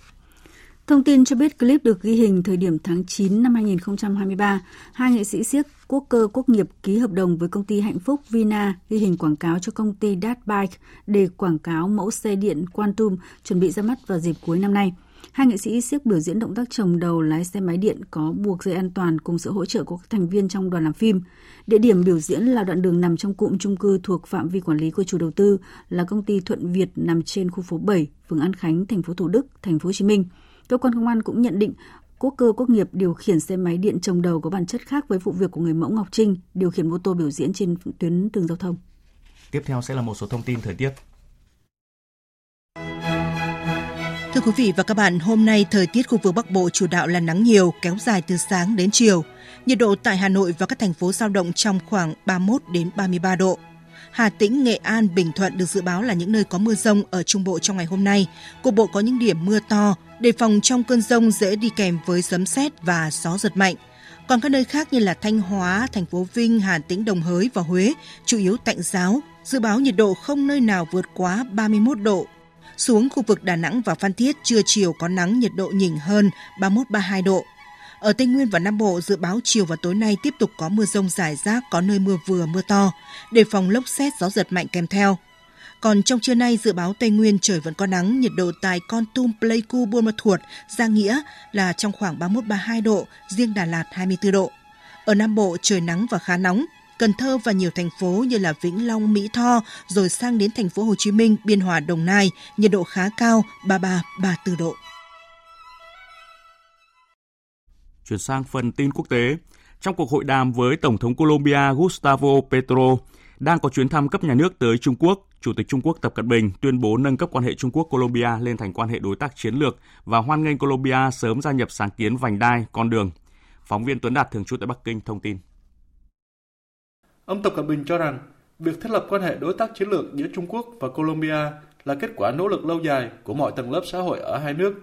S14: Thông tin cho biết clip được ghi hình thời điểm tháng 9 năm 2023, hai nghệ sĩ siếc quốc cơ quốc nghiệp ký hợp đồng với công ty Hạnh Phúc Vina ghi hình quảng cáo cho công ty Dat Bike để quảng cáo mẫu xe điện Quantum chuẩn bị ra mắt vào dịp cuối năm nay. Hai nghệ sĩ siếc biểu diễn động tác trồng đầu lái xe máy điện có buộc dây an toàn cùng sự hỗ trợ của các thành viên trong đoàn làm phim. Địa điểm biểu diễn là đoạn đường nằm trong cụm chung cư thuộc phạm vi quản lý của chủ đầu tư là công ty Thuận Việt nằm trên khu phố 7, phường An Khánh, thành phố Thủ Đức, thành phố Hồ Chí Minh. Cơ quan công an cũng nhận định quốc cơ quốc nghiệp điều khiển xe máy điện trồng đầu có bản chất khác với vụ việc của người mẫu Ngọc Trinh điều khiển mô tô biểu diễn trên tuyến đường giao thông.
S1: Tiếp theo sẽ là một số thông tin thời tiết.
S19: Thưa quý vị và các bạn, hôm nay thời tiết khu vực Bắc Bộ chủ đạo là nắng nhiều, kéo dài từ sáng đến chiều. Nhiệt độ tại Hà Nội và các thành phố giao động trong khoảng 31 đến 33 độ. Hà Tĩnh, Nghệ An, Bình Thuận được dự báo là những nơi có mưa rông ở Trung Bộ trong ngày hôm nay. Cục bộ có những điểm mưa to, đề phòng trong cơn rông dễ đi kèm với sấm sét và gió giật mạnh. Còn các nơi khác như là Thanh Hóa, thành phố Vinh, Hà Tĩnh, Đồng Hới và Huế chủ yếu tạnh giáo, dự báo nhiệt độ không nơi nào vượt quá 31 độ. Xuống khu vực Đà Nẵng và Phan Thiết trưa chiều có nắng nhiệt độ nhỉnh hơn 31-32 độ. Ở Tây Nguyên và Nam Bộ dự báo chiều và tối nay tiếp tục có mưa rông rải rác, có nơi mưa vừa mưa to, đề phòng lốc xét gió giật mạnh kèm theo. Còn trong trưa nay dự báo Tây Nguyên trời vẫn có nắng, nhiệt độ tại Con Tum, Pleiku, Buôn Ma Thuột, gia Nghĩa là trong khoảng 31-32 độ, riêng Đà Lạt 24 độ. Ở Nam Bộ trời nắng và khá nóng, Cần Thơ và nhiều thành phố như là Vĩnh Long, Mỹ Tho rồi sang đến thành phố Hồ Chí Minh, Biên Hòa, Đồng Nai, nhiệt độ khá cao 33-34 độ.
S1: Chuyển sang phần tin quốc tế. Trong cuộc hội đàm với Tổng thống Colombia Gustavo Petro, đang có chuyến thăm cấp nhà nước tới Trung Quốc, Chủ tịch Trung Quốc Tập Cận Bình tuyên bố nâng cấp quan hệ Trung Quốc-Colombia lên thành quan hệ đối tác chiến lược và hoan nghênh Colombia sớm gia nhập sáng kiến vành đai, con đường. Phóng viên Tuấn Đạt thường trú tại Bắc Kinh thông tin.
S24: Ông Tập Cận Bình cho rằng việc thiết lập quan hệ đối tác chiến lược giữa Trung Quốc và Colombia là kết quả nỗ lực lâu dài của mọi tầng lớp xã hội ở hai nước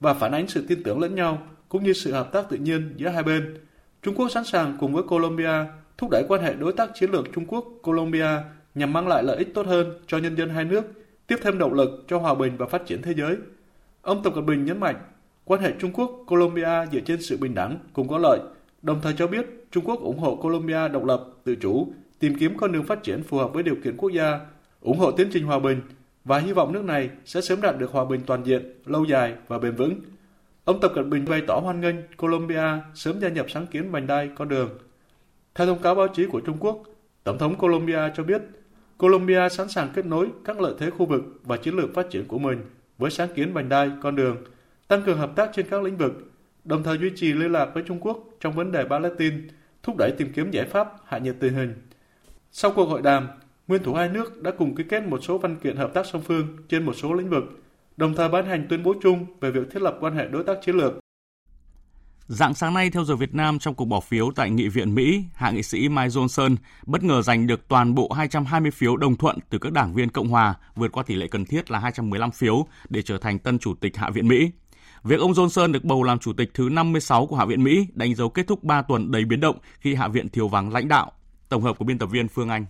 S24: và phản ánh sự tin tưởng lẫn nhau cũng như sự hợp tác tự nhiên giữa hai bên. Trung Quốc sẵn sàng cùng với Colombia thúc đẩy quan hệ đối tác chiến lược Trung Quốc-Colombia nhằm mang lại lợi ích tốt hơn cho nhân dân hai nước tiếp thêm động lực cho hòa bình và phát triển thế giới. Ông Tập Cận Bình nhấn mạnh, quan hệ Trung Quốc-Colombia dựa trên sự bình đẳng cùng có lợi, đồng thời cho biết Trung Quốc ủng hộ Colombia độc lập, tự chủ, tìm kiếm con đường phát triển phù hợp với điều kiện quốc gia, ủng hộ tiến trình hòa bình và hy vọng nước này sẽ sớm đạt được hòa bình toàn diện, lâu dài và bền vững. Ông Tập Cận Bình bày tỏ hoan nghênh Colombia sớm gia nhập sáng kiến vành đai con đường. Theo thông cáo báo chí của Trung Quốc, Tổng thống Colombia cho biết Colombia sẵn sàng kết nối các lợi thế khu vực và chiến lược phát triển của mình với sáng kiến vành đai con đường, tăng cường hợp tác trên các lĩnh vực, đồng thời duy trì liên lạc với Trung Quốc trong vấn đề Palestine, thúc đẩy tìm kiếm giải pháp hạ nhiệt tình hình. Sau cuộc hội đàm, nguyên thủ hai nước đã cùng ký kết một số văn kiện hợp tác song phương trên một số lĩnh vực, đồng thời ban hành tuyên bố chung về việc thiết lập quan hệ đối tác chiến lược.
S1: Dạng sáng nay theo giờ Việt Nam trong cuộc bỏ phiếu tại Nghị viện Mỹ, hạ nghị sĩ Mike Johnson bất ngờ giành được toàn bộ 220 phiếu đồng thuận từ các đảng viên Cộng hòa, vượt qua tỷ lệ cần thiết là 215 phiếu để trở thành tân chủ tịch Hạ viện Mỹ. Việc ông Johnson được bầu làm chủ tịch thứ 56 của Hạ viện Mỹ đánh dấu kết thúc 3 tuần đầy biến động khi Hạ viện thiếu vắng lãnh đạo. Tổng hợp của biên tập viên Phương Anh.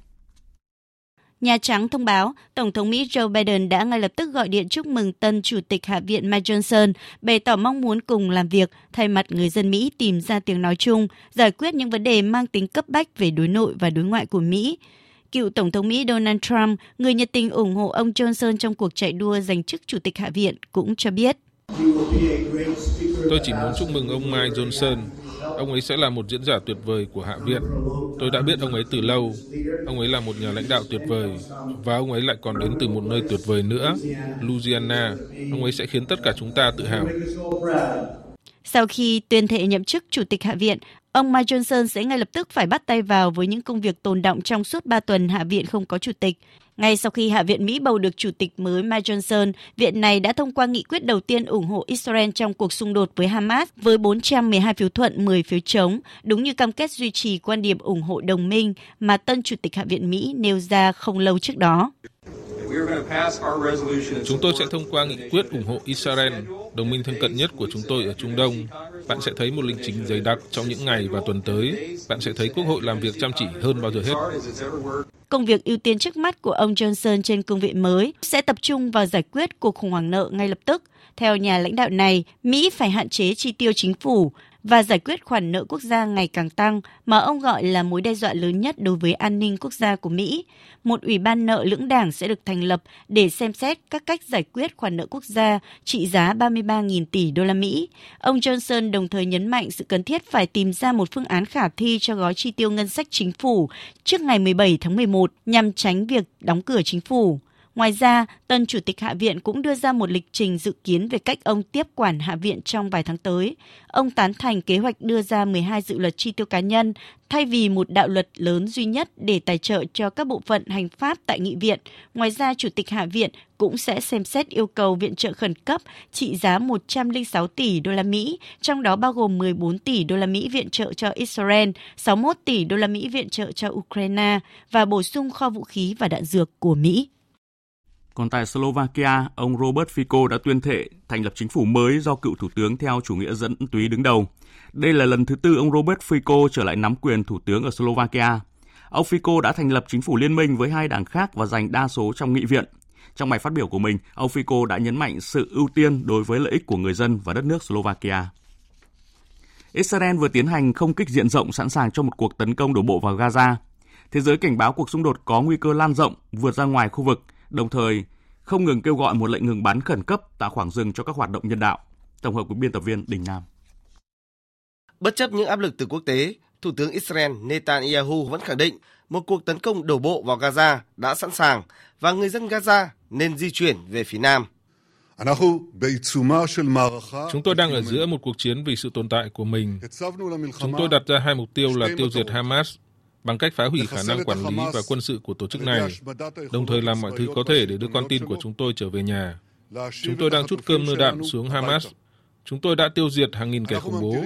S25: Nhà Trắng thông báo, Tổng thống Mỹ Joe Biden đã ngay lập tức gọi điện chúc mừng tân Chủ tịch Hạ viện Mike Johnson, bày tỏ mong muốn cùng làm việc, thay mặt người dân Mỹ tìm ra tiếng nói chung, giải quyết những vấn đề mang tính cấp bách về đối nội và đối ngoại của Mỹ. Cựu Tổng thống Mỹ Donald Trump, người nhiệt tình ủng hộ ông Johnson trong cuộc chạy đua giành chức Chủ tịch Hạ viện, cũng cho biết.
S26: Tôi chỉ muốn chúc mừng ông Mike Johnson. Ông ấy sẽ là một diễn giả tuyệt vời của Hạ viện. Tôi đã biết ông ấy từ lâu. Ông ấy là một nhà lãnh đạo tuyệt vời. Và ông ấy lại còn đến từ một nơi tuyệt vời nữa, Louisiana. Ông ấy sẽ khiến tất cả chúng ta tự hào.
S25: Sau khi tuyên thệ nhậm chức Chủ tịch Hạ viện, ông Mike Johnson sẽ ngay lập tức phải bắt tay vào với những công việc tồn động trong suốt 3 tuần Hạ viện không có chủ tịch. Ngay sau khi Hạ viện Mỹ bầu được chủ tịch mới Mike Johnson, viện này đã thông qua nghị quyết đầu tiên ủng hộ Israel trong cuộc xung đột với Hamas với 412 phiếu thuận, 10 phiếu chống, đúng như cam kết duy trì quan điểm ủng hộ đồng minh mà tân chủ tịch Hạ viện Mỹ nêu ra không lâu trước đó.
S26: Chúng tôi sẽ thông qua nghị quyết ủng hộ Israel, đồng minh thân cận nhất của chúng tôi ở Trung Đông. Bạn sẽ thấy một lịch trình dày đặc trong những ngày và tuần tới. Bạn sẽ thấy Quốc hội làm việc chăm chỉ hơn bao giờ hết.
S25: Công việc ưu tiên trước mắt của ông Johnson trên cương vị mới sẽ tập trung vào giải quyết cuộc khủng hoảng nợ ngay lập tức. Theo nhà lãnh đạo này, Mỹ phải hạn chế chi tiêu chính phủ và giải quyết khoản nợ quốc gia ngày càng tăng mà ông gọi là mối đe dọa lớn nhất đối với an ninh quốc gia của Mỹ. Một ủy ban nợ lưỡng đảng sẽ được thành lập để xem xét các cách giải quyết khoản nợ quốc gia trị giá 33.000 tỷ đô la Mỹ. Ông Johnson đồng thời nhấn mạnh sự cần thiết phải tìm ra một phương án khả thi cho gói chi tiêu ngân sách chính phủ trước ngày 17 tháng 11 nhằm tránh việc đóng cửa chính phủ. Ngoài ra, tân chủ tịch Hạ viện cũng đưa ra một lịch trình dự kiến về cách ông tiếp quản Hạ viện trong vài tháng tới. Ông tán thành kế hoạch đưa ra 12 dự luật chi tiêu cá nhân thay vì một đạo luật lớn duy nhất để tài trợ cho các bộ phận hành pháp tại nghị viện. Ngoài ra, chủ tịch Hạ viện cũng sẽ xem xét yêu cầu viện trợ khẩn cấp trị giá 106 tỷ đô la Mỹ, trong đó bao gồm 14 tỷ đô la Mỹ viện trợ cho Israel, 61 tỷ đô la Mỹ viện trợ cho Ukraine và bổ sung kho vũ khí và đạn dược của Mỹ.
S1: Còn tại Slovakia, ông Robert Fico đã tuyên thệ thành lập chính phủ mới do cựu thủ tướng theo chủ nghĩa dẫn túy đứng đầu. Đây là lần thứ tư ông Robert Fico trở lại nắm quyền thủ tướng ở Slovakia. Ông Fico đã thành lập chính phủ liên minh với hai đảng khác và giành đa số trong nghị viện. Trong bài phát biểu của mình, ông Fico đã nhấn mạnh sự ưu tiên đối với lợi ích của người dân và đất nước Slovakia. Israel vừa tiến hành không kích diện rộng sẵn sàng cho một cuộc tấn công đổ bộ vào Gaza. Thế giới cảnh báo cuộc xung đột có nguy cơ lan rộng vượt ra ngoài khu vực đồng thời không ngừng kêu gọi một lệnh ngừng bắn khẩn cấp tạo khoảng dừng cho các hoạt động nhân đạo. Tổng hợp của biên tập viên Đình Nam.
S27: Bất chấp những áp lực từ quốc tế, Thủ tướng Israel Netanyahu vẫn khẳng định một cuộc tấn công đổ bộ vào Gaza đã sẵn sàng và người dân Gaza nên di chuyển về phía Nam.
S26: Chúng tôi đang ở giữa một cuộc chiến vì sự tồn tại của mình. Chúng tôi đặt ra hai mục tiêu là tiêu diệt Hamas bằng cách phá hủy khả năng quản lý và quân sự của tổ chức này, đồng thời làm mọi thứ có thể để đưa con tin của chúng tôi trở về nhà. Chúng tôi đang chút cơm nưa đạn xuống Hamas. Chúng tôi đã tiêu diệt hàng nghìn kẻ khủng bố,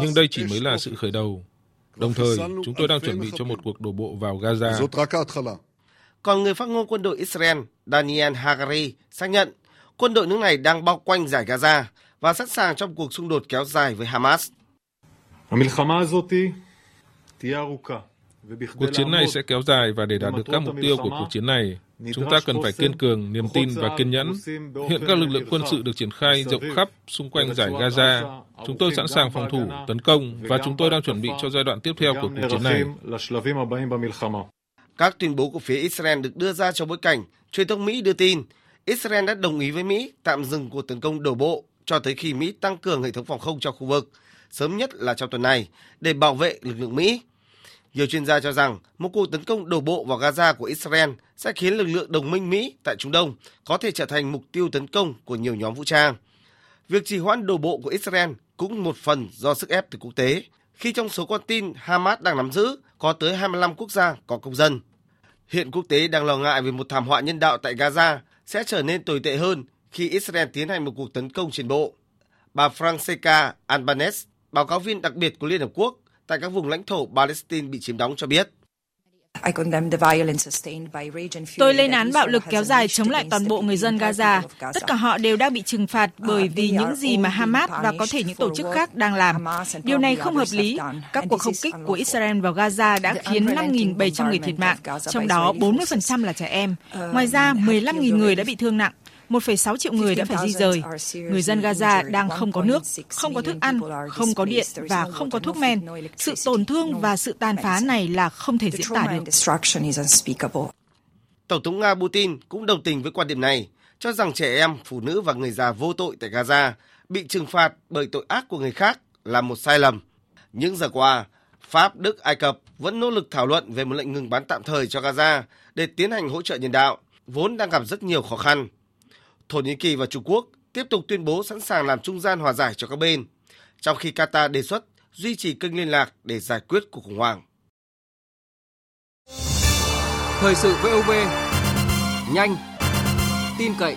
S26: nhưng đây chỉ mới là sự khởi đầu. Đồng thời, chúng tôi đang chuẩn bị cho một cuộc đổ bộ vào Gaza.
S27: Còn người phát ngôn quân đội Israel Daniel Hagari xác nhận quân đội nước này đang bao quanh giải Gaza và sẵn sàng trong cuộc xung đột kéo dài với Hamas.
S26: Cuộc chiến này sẽ kéo dài và để đạt được các mục tiêu của cuộc chiến này, chúng ta cần phải kiên cường, niềm tin và kiên nhẫn. Hiện các lực lượng quân sự được triển khai rộng khắp xung quanh giải Gaza. Chúng tôi sẵn sàng phòng thủ, tấn công và chúng tôi đang chuẩn bị cho giai đoạn tiếp theo của cuộc chiến này.
S27: Các tuyên bố của phía Israel được đưa ra trong bối cảnh truyền thông Mỹ đưa tin Israel đã đồng ý với Mỹ tạm dừng cuộc tấn công đổ bộ cho tới khi Mỹ tăng cường hệ thống phòng không trong khu vực, sớm nhất là trong tuần này, để bảo vệ lực lượng Mỹ. Nhiều chuyên gia cho rằng một cuộc tấn công đổ bộ vào Gaza của Israel sẽ khiến lực lượng đồng minh Mỹ tại Trung Đông có thể trở thành mục tiêu tấn công của nhiều nhóm vũ trang. Việc trì hoãn đổ bộ của Israel cũng một phần do sức ép từ quốc tế, khi trong số con tin Hamas đang nắm giữ có tới 25 quốc gia có công dân. Hiện quốc tế đang lo ngại về một thảm họa nhân đạo tại Gaza sẽ trở nên tồi tệ hơn khi Israel tiến hành một cuộc tấn công trên bộ. Bà Francesca Albanese, báo cáo viên đặc biệt của Liên Hợp Quốc tại các vùng lãnh thổ Palestine bị chiếm đóng cho biết.
S28: Tôi lên án bạo lực kéo dài chống lại toàn bộ người dân Gaza. Tất cả họ đều đang bị trừng phạt bởi vì những gì mà Hamas và có thể những tổ chức khác đang làm. Điều này không hợp lý. Các cuộc không kích của Israel vào Gaza đã khiến 5.700 người thiệt mạng, trong đó 40% là trẻ em. Ngoài ra, 15.000 người đã bị thương nặng. 1,6 triệu người đã phải di rời. Người dân Gaza đang không có nước, không có thức ăn, không có điện và không có thuốc men. Sự tổn thương và sự tàn phá này là không thể diễn tả được.
S27: Tổng thống Nga Putin cũng đồng tình với quan điểm này, cho rằng trẻ em, phụ nữ và người già vô tội tại Gaza bị trừng phạt bởi tội ác của người khác là một sai lầm. Những giờ qua, Pháp, Đức, Ai Cập vẫn nỗ lực thảo luận về một lệnh ngừng bắn tạm thời cho Gaza để tiến hành hỗ trợ nhân đạo, vốn đang gặp rất nhiều khó khăn. Thổ Nhĩ Kỳ và Trung Quốc tiếp tục tuyên bố sẵn sàng làm trung gian hòa giải cho các bên, trong khi Qatar đề xuất duy trì kênh liên lạc để giải quyết cuộc khủng hoảng.
S29: Thời sự VOV, nhanh, tin cậy,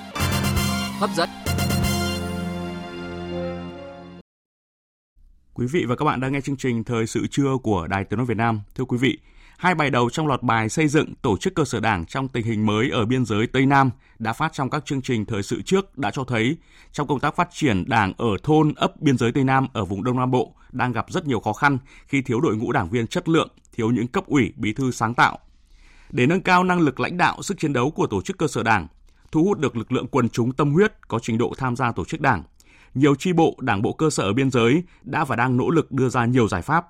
S29: hấp dẫn.
S1: Quý vị và các bạn đang nghe chương trình Thời sự trưa của Đài Tiếng nói Việt Nam. Thưa quý vị, Hai bài đầu trong loạt bài xây dựng tổ chức cơ sở đảng trong tình hình mới ở biên giới Tây Nam đã phát trong các chương trình thời sự trước đã cho thấy trong công tác phát triển đảng ở thôn ấp biên giới Tây Nam ở vùng Đông Nam Bộ đang gặp rất nhiều khó khăn khi thiếu đội ngũ đảng viên chất lượng, thiếu những cấp ủy, bí thư sáng tạo. Để nâng cao năng lực lãnh đạo, sức chiến đấu của tổ chức cơ sở đảng, thu hút được lực lượng quần chúng tâm huyết có trình độ tham gia tổ chức đảng, nhiều chi bộ, đảng bộ cơ sở ở biên giới đã và đang nỗ lực đưa ra nhiều giải pháp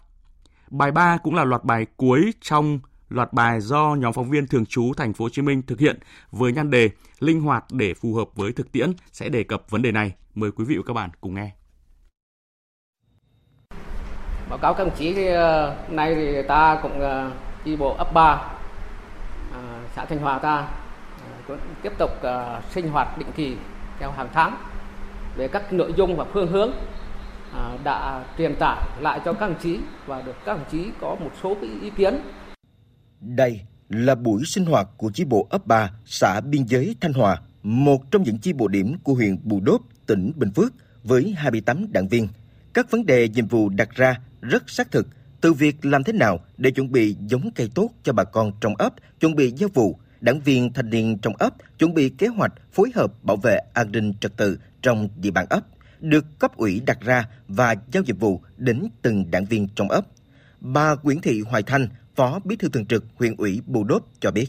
S1: Bài 3 cũng là loạt bài cuối trong loạt bài do nhóm phóng viên thường trú thành phố Hồ Chí Minh thực hiện với nhan đề linh hoạt để phù hợp với thực tiễn sẽ đề cập vấn đề này. Mời quý vị và các bạn cùng nghe.
S30: Báo cáo các đồng chí ờ, thì nay thì ta cũng ờ, đi chi bộ ấp 3 ờ, xã Thanh Hòa ta cũng tiếp tục sinh hoạt định kỳ theo hàng tháng về các nội dung và phương hướng À, đã truyền tải lại cho các đồng chí và được các đồng chí có một số cái ý kiến.
S31: Đây là buổi sinh hoạt của chi bộ ấp 3 xã biên giới Thanh Hòa, một trong những chi bộ điểm của huyện Bù Đốp, tỉnh Bình Phước với 28 đảng viên. Các vấn đề nhiệm vụ đặt ra rất xác thực, từ việc làm thế nào để chuẩn bị giống cây tốt cho bà con trong ấp, chuẩn bị giao vụ, đảng viên thanh niên trong ấp chuẩn bị kế hoạch phối hợp bảo vệ an ninh trật tự trong địa bàn ấp được cấp ủy đặt ra và giao nhiệm vụ đến từng đảng viên trong ấp. Bà Nguyễn Thị Hoài Thanh, Phó Bí thư Thường trực huyện ủy Bù Đốp cho biết.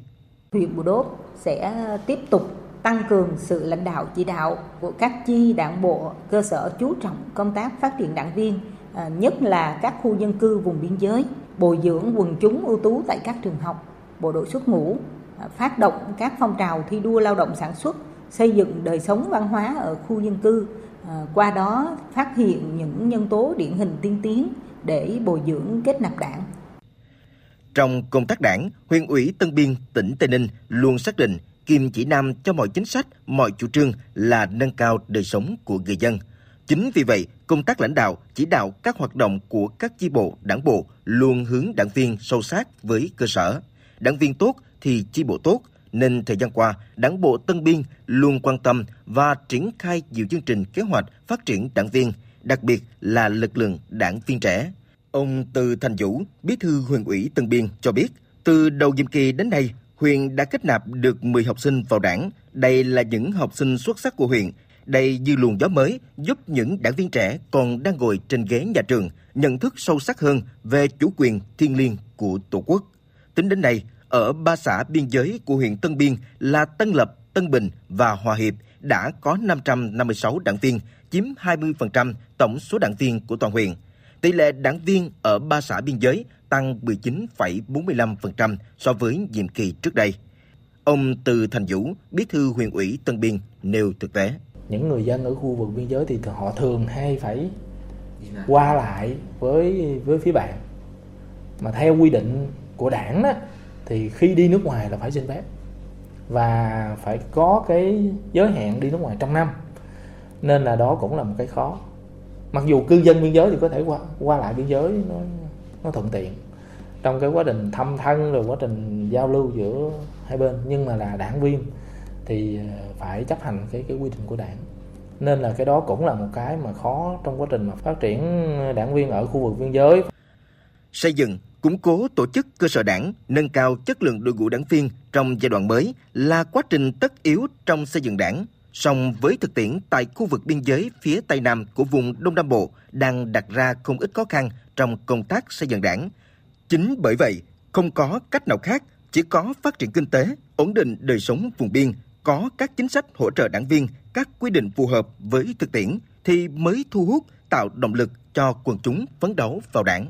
S32: Huyện Bù Đốp sẽ tiếp tục tăng cường sự lãnh đạo chỉ đạo của các chi đảng bộ cơ sở chú trọng công tác phát triển đảng viên, à, nhất là các khu dân cư vùng biên giới, bồi dưỡng quần chúng ưu tú tại các trường học, bộ đội xuất ngũ, à, phát động các phong trào thi đua lao động sản xuất, xây dựng đời sống văn hóa ở khu dân cư, Ờ, qua đó phát hiện những nhân tố điển hình tiên tiến để bồi dưỡng kết nạp đảng.
S31: Trong công tác đảng, huyện ủy Tân Biên, tỉnh Tây Ninh luôn xác định kim chỉ nam cho mọi chính sách, mọi chủ trương là nâng cao đời sống của người dân. Chính vì vậy, công tác lãnh đạo, chỉ đạo các hoạt động của các chi bộ, đảng bộ luôn hướng đảng viên sâu sát với cơ sở. Đảng viên tốt thì chi bộ tốt, nên thời gian qua, Đảng bộ Tân Biên luôn quan tâm và triển khai nhiều chương trình kế hoạch phát triển đảng viên, đặc biệt là lực lượng đảng viên trẻ. Ông Từ Thành Vũ, Bí thư huyện ủy Tân Biên cho biết, từ đầu nhiệm kỳ đến nay, huyện đã kết nạp được 10 học sinh vào đảng. Đây là những học sinh xuất sắc của huyện. Đây như luồng gió mới giúp những đảng viên trẻ còn đang ngồi trên ghế nhà trường nhận thức sâu sắc hơn về chủ quyền thiêng liêng của Tổ quốc. Tính đến nay, ở ba xã biên giới của huyện Tân Biên là Tân Lập, Tân Bình và Hòa Hiệp đã có 556 đảng viên, chiếm 20% tổng số đảng viên của toàn huyện. Tỷ lệ đảng viên ở ba xã biên giới tăng 19,45% so với nhiệm kỳ trước đây. Ông Từ Thành Vũ, bí thư huyện ủy Tân Biên nêu thực tế.
S33: Những người dân ở khu vực biên giới thì họ thường hay phải qua lại với với phía bạn. Mà theo quy định của đảng đó, thì khi đi nước ngoài là phải xin phép. Và phải có cái giới hạn đi nước ngoài trong năm. Nên là đó cũng là một cái khó. Mặc dù cư dân biên giới thì có thể qua qua lại biên giới, nó nó thuận tiện. Trong cái quá trình thăm thân rồi quá trình giao lưu giữa hai bên. Nhưng mà là đảng viên thì ờ, phải chấp hành cái cái quy định của đảng. Nên là cái đó cũng là một cái mà khó trong quá trình mà phát triển đảng viên ở khu vực biên giới.
S31: Xây dựng củng cố tổ chức cơ sở đảng, nâng cao chất lượng đội ngũ đảng viên trong giai đoạn mới là quá trình tất yếu trong xây dựng đảng. Song với thực tiễn tại khu vực biên giới phía Tây Nam của vùng Đông Nam Bộ đang đặt ra không ít khó khăn trong công tác xây dựng đảng. Chính bởi vậy, không có cách nào khác, chỉ có phát triển kinh tế, ổn định đời sống vùng biên, có các chính sách hỗ trợ đảng viên, các quy định phù hợp với thực tiễn thì mới thu hút tạo động lực cho quần chúng phấn đấu vào đảng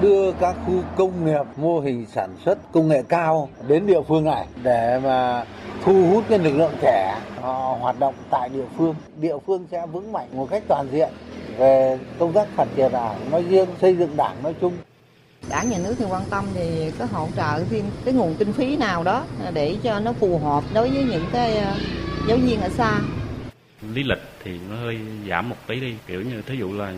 S34: đưa các khu công nghiệp, mô hình sản xuất công nghệ cao đến địa phương này để mà thu hút cái lực lượng trẻ họ hoạt động tại địa phương. Địa phương sẽ vững mạnh một cách toàn diện về công tác phát triển đảng nói riêng, xây dựng đảng nói chung.
S35: Đảng, nhà nước thì quan tâm thì có hỗ trợ thêm cái nguồn kinh phí nào đó để cho nó phù hợp đối với những cái ờ, giáo viên ở xa
S36: lý lịch thì nó hơi giảm một tí đi. Kiểu như thí dụ là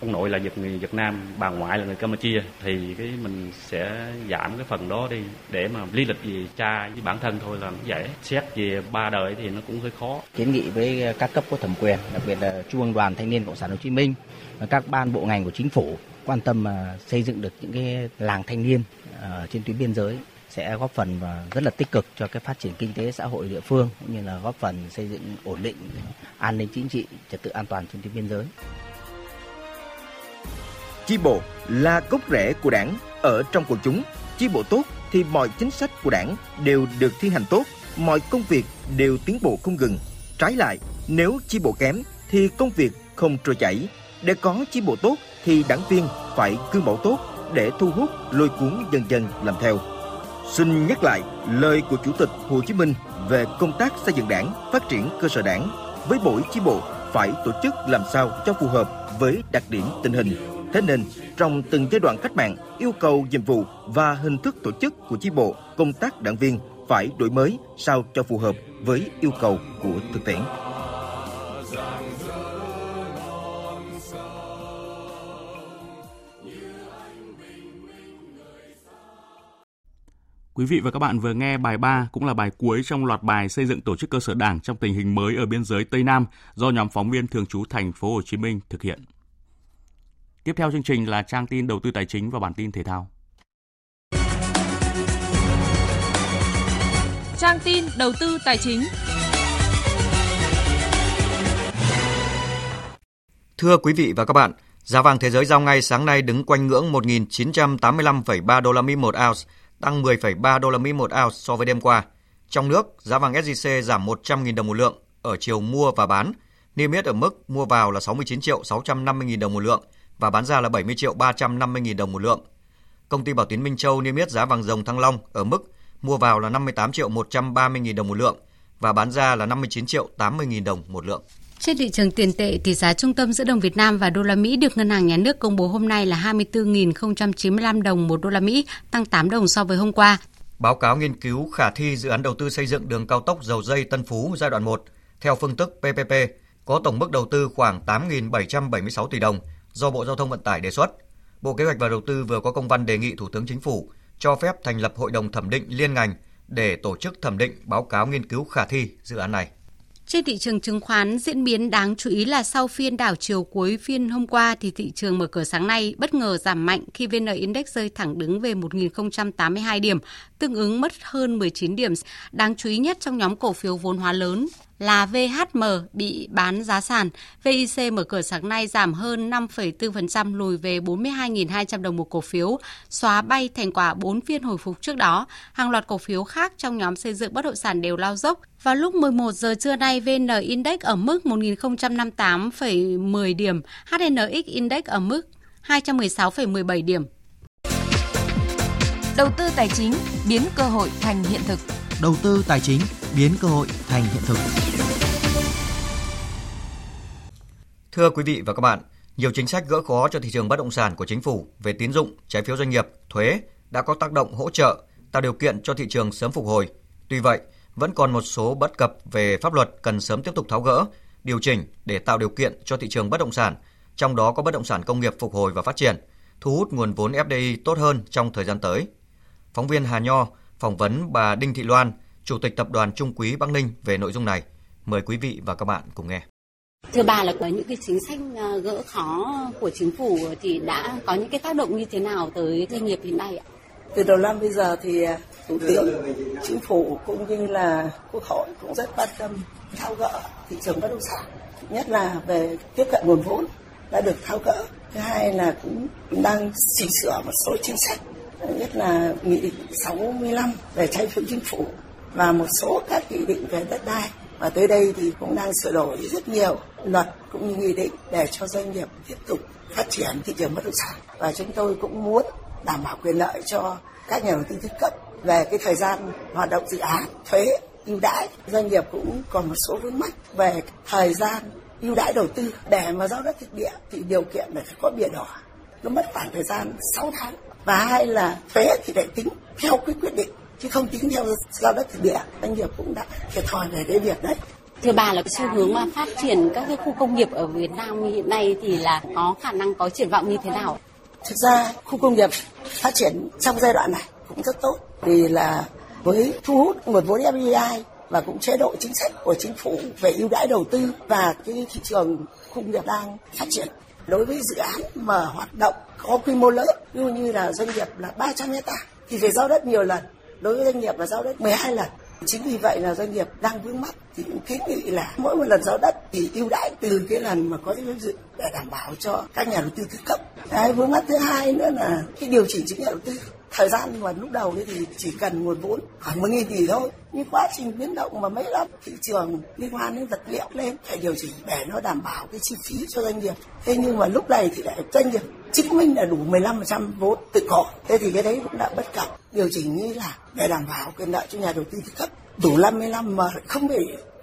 S36: ông nội là việt người việt nam, bà ngoại là người campuchia, thì cái mình sẽ giảm cái phần đó đi để mà lý lịch về cha với bản thân thôi là dễ. Xét về ba đời thì nó cũng hơi khó.
S37: Kiến nghị với ờ, các cấp có thẩm quyền, đặc biệt là trung ương đoàn thanh niên cộng sản hồ chí minh và các ban bộ ngành của chính phủ quan tâm mà xây dựng được những cái làng thanh niên ở trên tuyến biên giới sẽ góp phần và rất là tích cực cho cái phát triển kinh tế xã hội địa phương cũng như là góp phần xây dựng ổn định an ninh chính trị trật tự an toàn trên tuyến biên giới.
S31: Chi bộ là gốc rễ của đảng ở trong quần chúng. Chi bộ tốt thì mọi chính sách của đảng đều được thi hành tốt, mọi công việc đều tiến bộ không ngừng. Trái lại, nếu chi bộ kém thì công việc không trôi chảy. Để có chi bộ tốt thì đảng viên phải gương mẫu tốt để thu hút lôi cuốn dân dân làm theo. Xin nhắc lại lời của Chủ tịch Hồ Chí Minh về công tác xây dựng đảng, phát triển cơ sở đảng với mỗi chi bộ phải tổ chức làm sao cho phù hợp với đặc điểm tình hình. Thế nên, trong từng giai đoạn cách mạng, yêu cầu nhiệm vụ và hình thức tổ chức của chi bộ, công tác đảng viên phải đổi mới sao cho phù hợp với yêu cầu của thực tiễn.
S1: Quý vị và các bạn vừa nghe bài 3 cũng là bài cuối trong loạt bài xây dựng tổ chức cơ sở Đảng trong tình hình mới ở biên giới Tây Nam do nhóm phóng viên thường trú thành phố Hồ Chí Minh thực hiện. Tiếp theo chương trình là trang tin đầu tư tài chính và bản tin thể thao.
S19: Trang tin đầu tư tài chính.
S38: Thưa quý vị và các bạn, giá vàng thế giới giao ngay sáng nay đứng quanh ngưỡng 1.985,3 đô la Mỹ một ounce, tăng 10,3 đô la Mỹ một ounce so với đêm qua. Trong nước, giá vàng SJC giảm 100.000 đồng một lượng ở chiều mua và bán, niêm yết ở mức mua vào là 69 triệu 650.000 đồng một lượng và bán ra là 70 triệu 350.000 đồng một lượng. Công ty Bảo Tín Minh Châu niêm yết giá vàng rồng Thăng Long ở mức mua vào là 58 triệu 130.000 đồng một lượng và bán ra là 59 triệu 80.000 đồng một lượng.
S39: Trên thị trường tiền tệ, tỷ giá trung tâm giữa đồng Việt Nam và đô la Mỹ được Ngân hàng Nhà nước công bố hôm nay là 24.095 đồng một đô la Mỹ, tăng 8 đồng so với hôm qua.
S38: Báo cáo nghiên cứu khả thi dự án đầu tư xây dựng đường cao tốc dầu dây Tân Phú giai đoạn 1 theo phương thức PPP có tổng mức đầu tư khoảng 8.776 tỷ đồng do Bộ Giao thông Vận tải đề xuất. Bộ Kế hoạch và Đầu tư vừa có công văn đề nghị Thủ tướng Chính phủ cho phép thành lập hội đồng thẩm định liên ngành để tổ chức thẩm định báo cáo nghiên cứu khả thi dự án này.
S39: Trên thị trường chứng khoán, diễn biến đáng chú ý là sau phiên đảo chiều cuối phiên hôm qua thì thị trường mở cửa sáng nay bất ngờ giảm mạnh khi VN Index rơi thẳng đứng về 1.082 điểm, tương ứng mất hơn 19 điểm. Đáng chú ý nhất trong nhóm cổ phiếu vốn hóa lớn là VHM bị bán giá sàn. VIC mở cửa sáng nay giảm hơn 5,4% lùi về 42.200 đồng một cổ phiếu, xóa bay thành quả 4 phiên hồi phục trước đó. Hàng loạt cổ phiếu khác trong nhóm xây dựng bất động sản đều lao dốc. Vào lúc 11 giờ trưa nay, VN Index ở mức 1058,10 điểm, HNX Index ở mức 216,17 điểm.
S19: Đầu tư tài chính biến cơ hội thành hiện thực.
S38: Đầu tư tài chính biến cơ hội thành hiện thực. Thưa quý vị và các bạn, nhiều chính sách gỡ khó cho thị trường bất động sản của chính phủ về tín dụng, trái phiếu doanh nghiệp, thuế đã có tác động hỗ trợ, tạo điều kiện cho thị trường sớm phục hồi. Tuy vậy, vẫn còn một số bất cập về pháp luật cần sớm tiếp tục tháo gỡ, điều chỉnh để tạo điều kiện cho thị trường bất động sản, trong đó có bất động sản công nghiệp phục hồi và phát triển, thu hút nguồn vốn FDI tốt hơn trong thời gian tới. Phóng viên Hà Nho phỏng vấn bà Đinh Thị Loan, Chủ tịch Tập đoàn Trung Quý Bắc Ninh về nội dung này. Mời quý vị và các bạn cùng nghe.
S39: Thưa bà là có những cái chính sách à, gỡ khó của chính phủ thì đã có những cái tác động như thế nào tới doanh nghiệp hiện nay ạ?
S40: Từ đầu năm bây giờ thì à, Thủ tướng, Chính phủ cũng như là Quốc hội cũng rất quan tâm tháo gỡ thị trường bất động sản, nhất là về tiếp cận nguồn vốn đã được tháo gỡ. Thứ hai là cũng đang chỉnh sửa một số chính sách nhất là nghị định 65 về trái phiếu chính phủ và một số các nghị định về đất đai. Và tới đây thì cũng đang sửa đổi rất nhiều luật cũng như nghị định để cho doanh nghiệp tiếp tục phát triển thị trường bất động sản. Và chúng tôi cũng muốn đảm bảo quyền lợi cho các nhà đầu tư thứ cấp về cái thời gian hoạt động dự án, thuế, ưu đãi. Doanh nghiệp cũng còn một số vướng mắc về thời gian ưu đãi đầu tư. Để mà giao đất thực địa thì điều kiện là phải có biển đỏ. Nó mất khoảng thời gian 6 tháng và hai là thuế thì phải tính theo cái quyết định chứ không tính theo giao đất thực địa. Doanh nghiệp cũng đã thiệt thòi về cái việc đấy.
S39: Thưa bà là xu hướng mà phát triển các cái khu công nghiệp ở Việt Nam hiện nay thì là có khả năng có triển vọng như thế nào?
S40: Thực ra khu công nghiệp phát triển trong giai đoạn này cũng rất tốt vì là với thu hút nguồn vốn FDI và cũng chế độ chính sách của chính phủ về ưu đãi đầu tư và cái thị trường khu công nghiệp đang phát triển. Đối với dự án mà hoạt động có quy mô lớn như như là doanh nghiệp là 300 hecta, thì phải giao đất nhiều lần. Đối với doanh nghiệp là giao đất 12 lần, chính vì vậy là doanh nghiệp đang vướng mắt thì cũng kiến nghị là mỗi một lần giao đất thì ưu đãi từ cái lần mà có xây dự để đảm bảo cho các nhà đầu tư thứ cấp. Cái vướng mắt thứ hai nữa là cái điều chỉnh chính nhà đầu tư thời gian mà lúc đầu thì chỉ cần nguồn vốn, khoảng một nghìn tỷ thôi. Nhưng quá trình biến động mà mấy năm, thị trường liên quan đến vật liệu lên, phải điều chỉnh để nó đảm bảo cái chi phí cho doanh nghiệp. Thế nhưng mà lúc này thì lại doanh nghiệp chứng minh là đủ 15% vốn tự có. Thế thì cái đấy cũng đã bất cập. Điều chỉnh như là để đảm bảo quyền lợi cho nhà đầu tư thứ cấp đủ 50 năm mà không bị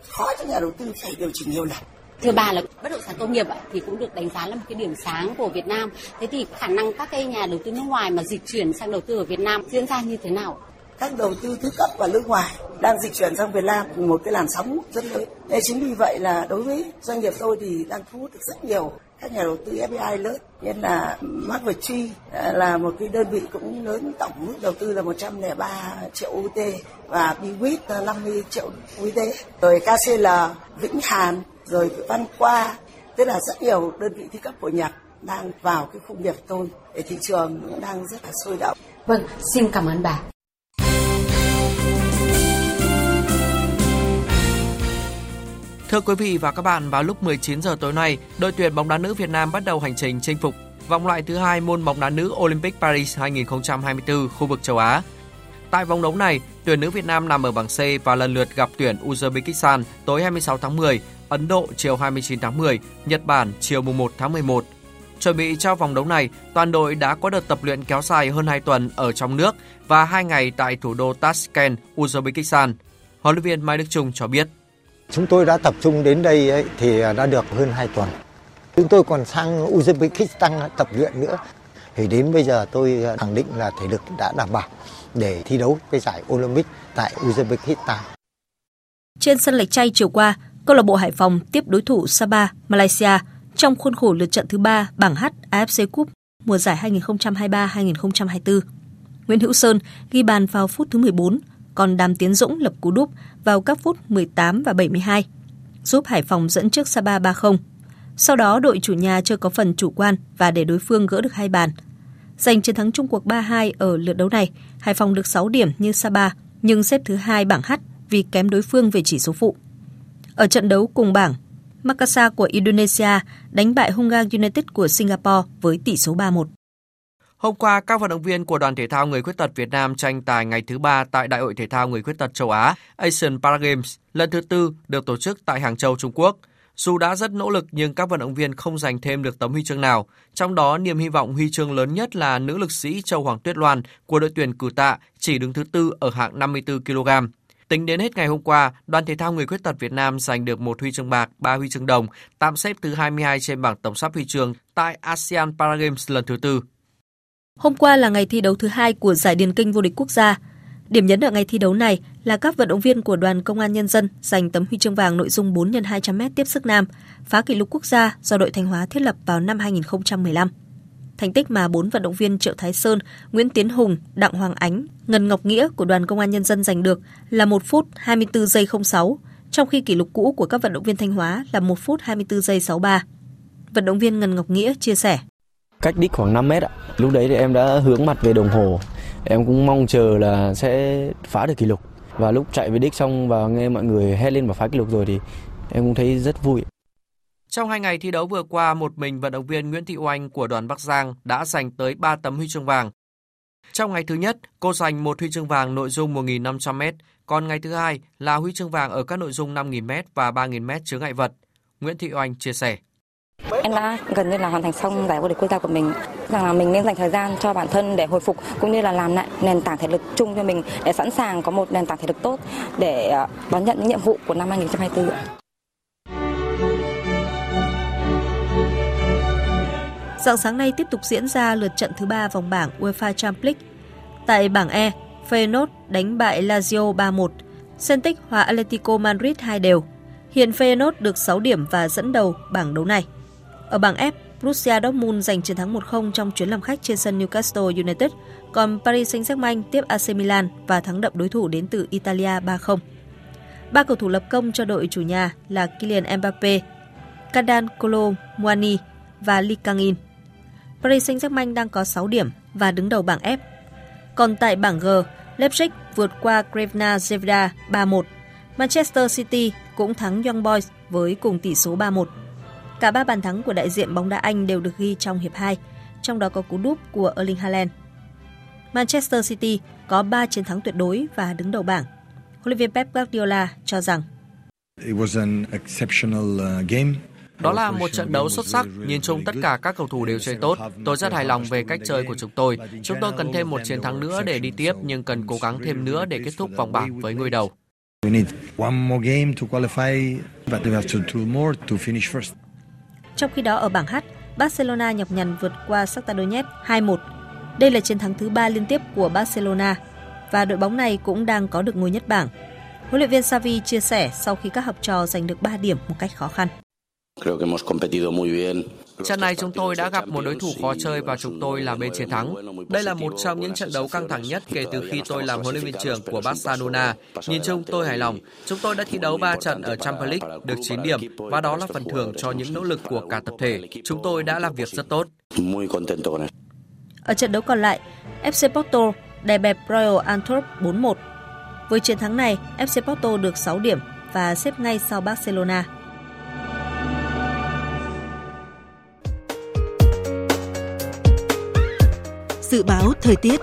S40: khó cho nhà đầu tư phải điều chỉnh nhiều lần.
S39: Thưa bà là bất động sản công nghiệp thì cũng được đánh giá là một cái điểm sáng của Việt Nam. Thế thì khả năng các cái nhà đầu tư nước ngoài mà dịch chuyển sang đầu tư ở Việt Nam diễn ra như thế nào?
S40: Các đầu tư thứ cấp và nước ngoài đang dịch chuyển sang Việt Nam một cái làn sóng rất lớn. Nên chính vì vậy là đối với doanh nghiệp tôi thì đang thu hút được rất nhiều các nhà đầu tư FDI lớn như là McVitie à, là một cái đơn vị cũng lớn tổng mức đầu tư là 103 triệu UT và Bwit là 50 triệu UT rồi KCL Vĩnh Hàn rồi Văn Qua tức là rất nhiều đơn vị thi cấp của Nhật đang vào cái khu nghiệp tôi để thị trường cũng đang rất là sôi động.
S39: Vâng, xin cảm ơn bà.
S41: Thưa quý vị và các bạn, vào lúc 19 giờ tối nay, đội tuyển bóng đá nữ Việt Nam bắt đầu hành trình chinh phục vòng loại thứ hai môn bóng đá nữ Olympic Paris 2024 khu vực châu Á. Tại vòng đấu này, tuyển nữ Việt Nam nằm ở bảng C và lần lượt gặp tuyển Uzbekistan tối 26 tháng 10, Ấn Độ chiều 29 tháng 10, Nhật Bản chiều 1 tháng 11. Chuẩn bị cho vòng đấu này, toàn đội đã có đợt tập luyện kéo dài hơn 2 tuần ở trong nước và 2 ngày tại thủ đô Tashkent, Uzbekistan. Huấn luyện viên Mai Đức Trung cho biết.
S42: Chúng tôi đã tập trung đến đây ấy, thì đã được hơn 2 tuần. Chúng tôi còn sang Uzbekistan tập luyện nữa. Thì đến bây giờ tôi khẳng định là thể lực đã đảm bảo để thi đấu cái giải Olympic tại Uzbekistan.
S14: Trên sân Lạch Tray chiều qua, câu lạc bộ Hải Phòng tiếp đối thủ Sabah, Malaysia trong khuôn khổ lượt trận thứ 3 bảng H AFC Cup mùa giải 2023-2024. Nguyễn Hữu Sơn ghi bàn vào phút thứ 14, còn Đàm Tiến Dũng lập cú đúp vào các phút 18 và 72, giúp Hải Phòng dẫn trước Sabah 3-0. Sau đó đội chủ nhà chưa có phần chủ quan và để đối phương gỡ được hai bàn. Giành chiến thắng chung cuộc 3-2 ở lượt đấu này, Hải Phòng được 6 điểm như Sabah nhưng xếp thứ hai bảng H vì kém đối phương về chỉ số phụ.
S43: Ở trận đấu cùng bảng, Makassar của Indonesia đánh bại Hungang United của Singapore với tỷ số 3-1.
S41: Hôm qua, các vận động viên của đoàn thể thao người khuyết tật Việt Nam tranh tài ngày thứ ba tại Đại hội thể thao người khuyết tật châu Á Asian Paragames lần thứ tư được tổ chức tại Hàng Châu, Trung Quốc. Dù đã rất nỗ lực nhưng các vận động viên không giành thêm được tấm huy chương nào. Trong đó, niềm hy vọng huy chương lớn nhất là nữ lực sĩ Châu Hoàng Tuyết Loan của đội tuyển cử tạ chỉ đứng thứ tư ở hạng 54 kg. Tính đến hết ngày hôm qua, đoàn thể thao người khuyết tật Việt Nam giành được một huy chương bạc, ba huy chương đồng, tạm xếp thứ 22 trên bảng tổng sắp huy chương tại ASEAN Paragames lần thứ tư.
S43: Hôm qua là ngày thi đấu thứ hai của giải điền kinh vô địch quốc gia. Điểm nhấn ở ngày thi đấu này là các vận động viên của đoàn công an nhân dân giành tấm huy chương vàng nội dung 4 x 200m tiếp sức nam, phá kỷ lục quốc gia do đội Thanh Hóa thiết lập vào năm 2015. Thành tích mà bốn vận động viên Triệu Thái Sơn, Nguyễn Tiến Hùng, Đặng Hoàng Ánh, Ngân Ngọc Nghĩa của đoàn công an nhân dân giành được là 1 phút 24 giây 06, trong khi kỷ lục cũ của các vận động viên Thanh Hóa là 1 phút 24 giây 63. Vận động viên Ngân Ngọc Nghĩa chia sẻ.
S44: Cách đích khoảng 5 mét ạ. Lúc đấy thì em đã hướng mặt về đồng hồ. Em cũng mong chờ là sẽ phá được kỷ lục. Và lúc chạy về đích xong và nghe mọi người hét lên và phá kỷ lục rồi thì em cũng thấy rất vui.
S41: Trong hai ngày thi đấu vừa qua, một mình vận động viên Nguyễn Thị Oanh của đoàn Bắc Giang đã giành tới 3 tấm huy chương vàng. Trong ngày thứ nhất, cô giành một huy chương vàng nội dung 1.500m, còn ngày thứ hai là huy chương vàng ở các nội dung 5.000m và 3.000m chứa ngại vật. Nguyễn Thị Oanh chia sẻ.
S45: Em đã gần như là hoàn thành xong giải vô địch quốc gia của mình, rằng là mình nên dành thời gian cho bản thân để hồi phục cũng như là làm lại nền tảng thể lực chung cho mình để sẵn sàng có một nền tảng thể lực tốt để ờ, đón nhận những nhiệm vụ của năm 2024.
S43: Dạng sáng nay tiếp tục diễn ra lượt trận thứ ba vòng bảng UEFA Champions League. Tại bảng E, Feyenoord đánh bại Lazio 3-1, Celtic hòa Atletico Madrid 2 đều. Hiện Feyenoord được 6 điểm và dẫn đầu bảng đấu này. Ở bảng F, Borussia Dortmund giành chiến thắng 1-0 trong chuyến làm khách trên sân Newcastle United, còn Paris Saint-Germain tiếp AC Milan và thắng đậm đối thủ đến từ Italia 3-0. Ba cầu thủ lập công cho đội chủ nhà là Kylian Mbappe, Kadan Kolo Muani và Lee Kang-in. Paris Saint-Germain đang có 6 điểm và đứng đầu bảng F. Còn tại bảng G, Leipzig vượt qua Crevena Zvezda 3-1. Manchester City cũng thắng Young Boys với cùng tỷ số 3-1. Cả ba bàn thắng của đại diện bóng đá Anh đều được ghi trong hiệp 2, trong đó có cú đúp của Erling Haaland. Manchester City có 3 chiến thắng tuyệt đối và đứng đầu bảng. Huấn luyện viên Pep Guardiola cho rằng
S46: It was an exceptional uh, game.
S41: Đó là một trận đấu xuất sắc, nhìn chung tất cả các cầu thủ đều chơi tốt. Tôi rất hài lòng về cách chơi của chúng tôi. Chúng tôi cần thêm một chiến thắng nữa để đi tiếp, nhưng cần cố gắng thêm nữa để kết thúc vòng bảng với ngôi đầu.
S43: Trong khi đó ở bảng H, Barcelona nhọc nhằn vượt qua Shakhtar Donetsk 2-1. Đây là chiến thắng thứ ba liên tiếp của Barcelona và đội bóng này cũng đang có được ngôi nhất bảng. Huấn luyện viên Xavi chia sẻ sau khi các học trò giành được 3 điểm một cách khó khăn.
S41: Trận này chúng tôi đã gặp một đối thủ khó chơi và chúng tôi là bên chiến thắng. Đây là một trong những trận đấu căng thẳng nhất kể từ khi tôi làm huấn luyện viên trưởng của Barcelona. Nhìn chung tôi hài lòng. Chúng tôi đã thi đấu 3 trận ở Champions League, được 9 điểm và đó là phần thưởng cho những nỗ lực của cả tập thể. Chúng tôi đã làm việc rất tốt.
S43: Ở trận đấu còn lại, FC Porto đè bẹp Royal Antwerp 4-1. Với chiến thắng này, FC Porto được 6 điểm và xếp ngay sau Barcelona.
S19: Dự báo thời tiết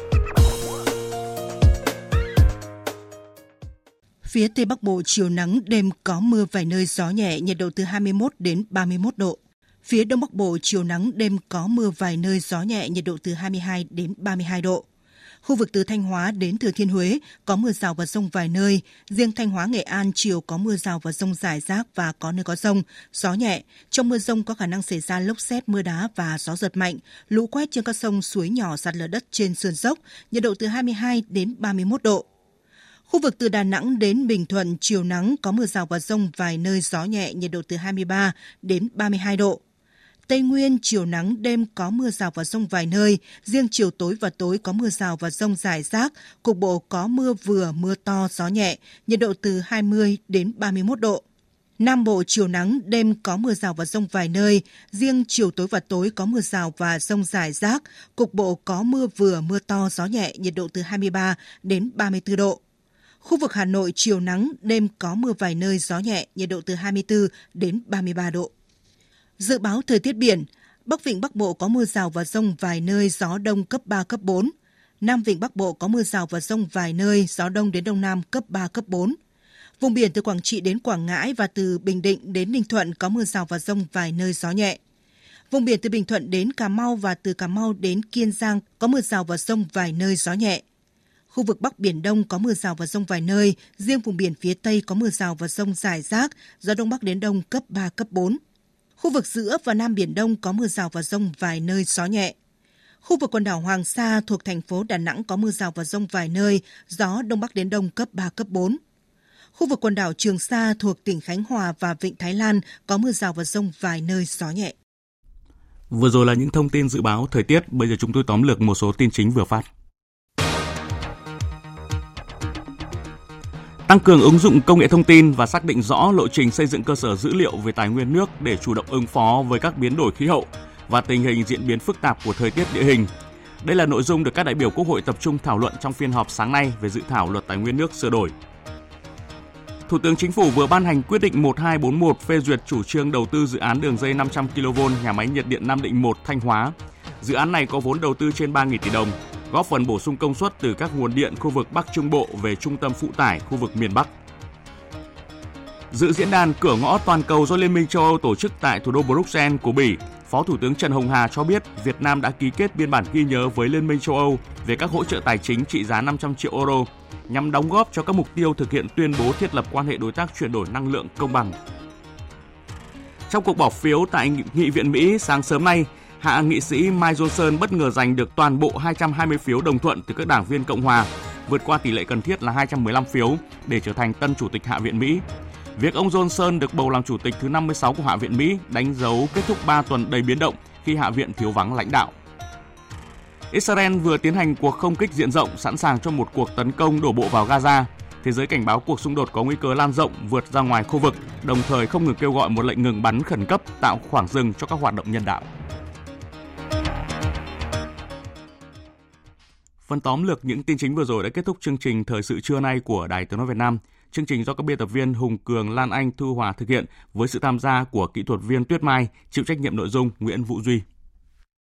S19: Phía Tây Bắc Bộ chiều nắng, đêm có mưa vài nơi gió nhẹ, nhiệt độ từ 21 đến 31 độ. Phía Đông Bắc Bộ chiều nắng, đêm có mưa vài nơi gió nhẹ, nhiệt độ từ 22 đến 32 độ. Khu vực từ Thanh Hóa đến Thừa Thiên Huế có mưa rào và rông vài nơi. Riêng Thanh Hóa Nghệ An chiều có mưa rào và rông rải rác và có nơi có rông, gió nhẹ. Trong mưa rông có khả năng xảy ra lốc xét, mưa đá và gió giật mạnh. Lũ quét trên các sông, suối nhỏ, sạt lở đất trên sườn dốc, nhiệt độ từ 22 đến 31 độ. Khu vực từ Đà Nẵng đến Bình Thuận chiều nắng có mưa rào và rông vài nơi gió nhẹ nhiệt độ từ 23 đến 32 độ. Tây Nguyên chiều nắng đêm có mưa rào và rông vài nơi, riêng chiều tối và tối có mưa rào và rông rải rác, cục bộ có mưa vừa mưa to gió nhẹ, nhiệt độ từ 20 đến 31 độ. Nam Bộ chiều nắng, đêm có mưa rào và rông vài nơi, riêng chiều tối và tối có mưa rào và rông rải rác, cục bộ có mưa vừa mưa to gió nhẹ, nhiệt độ từ 23 đến 34 độ. Khu vực Hà Nội chiều nắng, đêm có mưa vài nơi, gió nhẹ, nhiệt độ từ 24 đến 33 độ. Dự báo thời tiết biển, Bắc Vịnh Bắc Bộ có mưa rào và rông vài nơi, gió đông cấp 3, cấp 4. Nam Vịnh Bắc Bộ có mưa rào và rông vài nơi, gió đông đến đông nam cấp 3, cấp 4. Vùng biển từ Quảng Trị đến Quảng Ngãi và từ Bình Định đến Ninh Thuận có mưa rào và rông vài nơi gió nhẹ. Vùng biển từ Bình Thuận đến Cà Mau và từ Cà Mau đến Kiên Giang có mưa rào và rông vài nơi gió nhẹ. Khu vực Bắc Biển Đông có mưa rào và rông vài nơi, riêng vùng biển phía Tây có mưa rào và rông rải rác, gió Đông Bắc đến Đông cấp 3, cấp 4. Khu vực giữa và Nam Biển Đông có mưa rào và rông vài nơi gió nhẹ. Khu vực quần đảo Hoàng Sa thuộc thành phố Đà Nẵng có mưa rào và rông vài nơi, gió Đông Bắc đến Đông cấp 3, cấp 4. Khu vực quần đảo Trường Sa thuộc tỉnh Khánh Hòa và Vịnh Thái Lan có mưa rào và rông vài nơi gió nhẹ.
S1: Vừa rồi là những thông tin dự báo thời tiết, bây giờ chúng tôi tóm lược một số tin chính vừa phát. Tăng cường ứng dụng công nghệ thông tin và xác định rõ lộ trình xây dựng cơ sở dữ liệu về tài nguyên nước để chủ động ứng phó với các biến đổi khí hậu và tình hình diễn biến phức tạp của thời tiết địa hình. Đây là nội dung được các đại biểu Quốc hội tập trung thảo luận trong phiên họp sáng nay về dự thảo luật tài nguyên nước sửa đổi. Thủ tướng Chính phủ vừa ban hành quyết định 1241 phê duyệt chủ trương đầu tư dự án đường dây 500 kV nhà máy nhiệt điện Nam Định 1 Thanh Hóa. Dự án này có vốn đầu tư trên 3.000 tỷ đồng, góp phần bổ sung công suất từ các nguồn điện khu vực Bắc Trung Bộ về trung tâm phụ tải khu vực miền Bắc. Dự diễn đàn cửa ngõ toàn cầu do Liên minh châu Âu tổ chức tại thủ đô Bruxelles của Bỉ, Phó Thủ tướng Trần Hồng Hà cho biết Việt Nam đã ký kết biên bản ghi nhớ với Liên minh châu Âu về các hỗ trợ tài chính trị giá 500 triệu euro nhằm đóng góp cho các mục tiêu thực hiện tuyên bố thiết lập quan hệ đối tác chuyển đổi năng lượng công bằng. Trong cuộc bỏ phiếu tại Nghị viện Mỹ sáng sớm nay, hạ nghị sĩ Mike Johnson bất ngờ giành được toàn bộ 220 phiếu đồng thuận từ các đảng viên Cộng hòa, vượt qua tỷ lệ cần thiết là 215 phiếu để trở thành tân chủ tịch Hạ viện Mỹ. Việc ông Johnson được bầu làm chủ tịch thứ 56 của Hạ viện Mỹ đánh dấu kết thúc 3 tuần đầy biến động khi Hạ viện thiếu vắng lãnh đạo. Israel vừa tiến hành cuộc không kích diện rộng sẵn sàng cho một cuộc tấn công đổ bộ vào Gaza. Thế giới cảnh báo cuộc xung đột có nguy cơ lan rộng vượt ra ngoài khu vực, đồng thời không ngừng kêu gọi một lệnh ngừng bắn khẩn cấp tạo khoảng dừng cho các hoạt động nhân đạo. Phần tóm lược những tin chính vừa rồi đã kết thúc chương trình Thời sự trưa nay của Đài Tiếng Nói Việt Nam. Chương trình do các biên tập viên Hùng Cường, Lan Anh, Thu Hòa thực hiện với sự tham gia của kỹ thuật viên Tuyết Mai, chịu trách nhiệm nội dung Nguyễn Vũ Duy.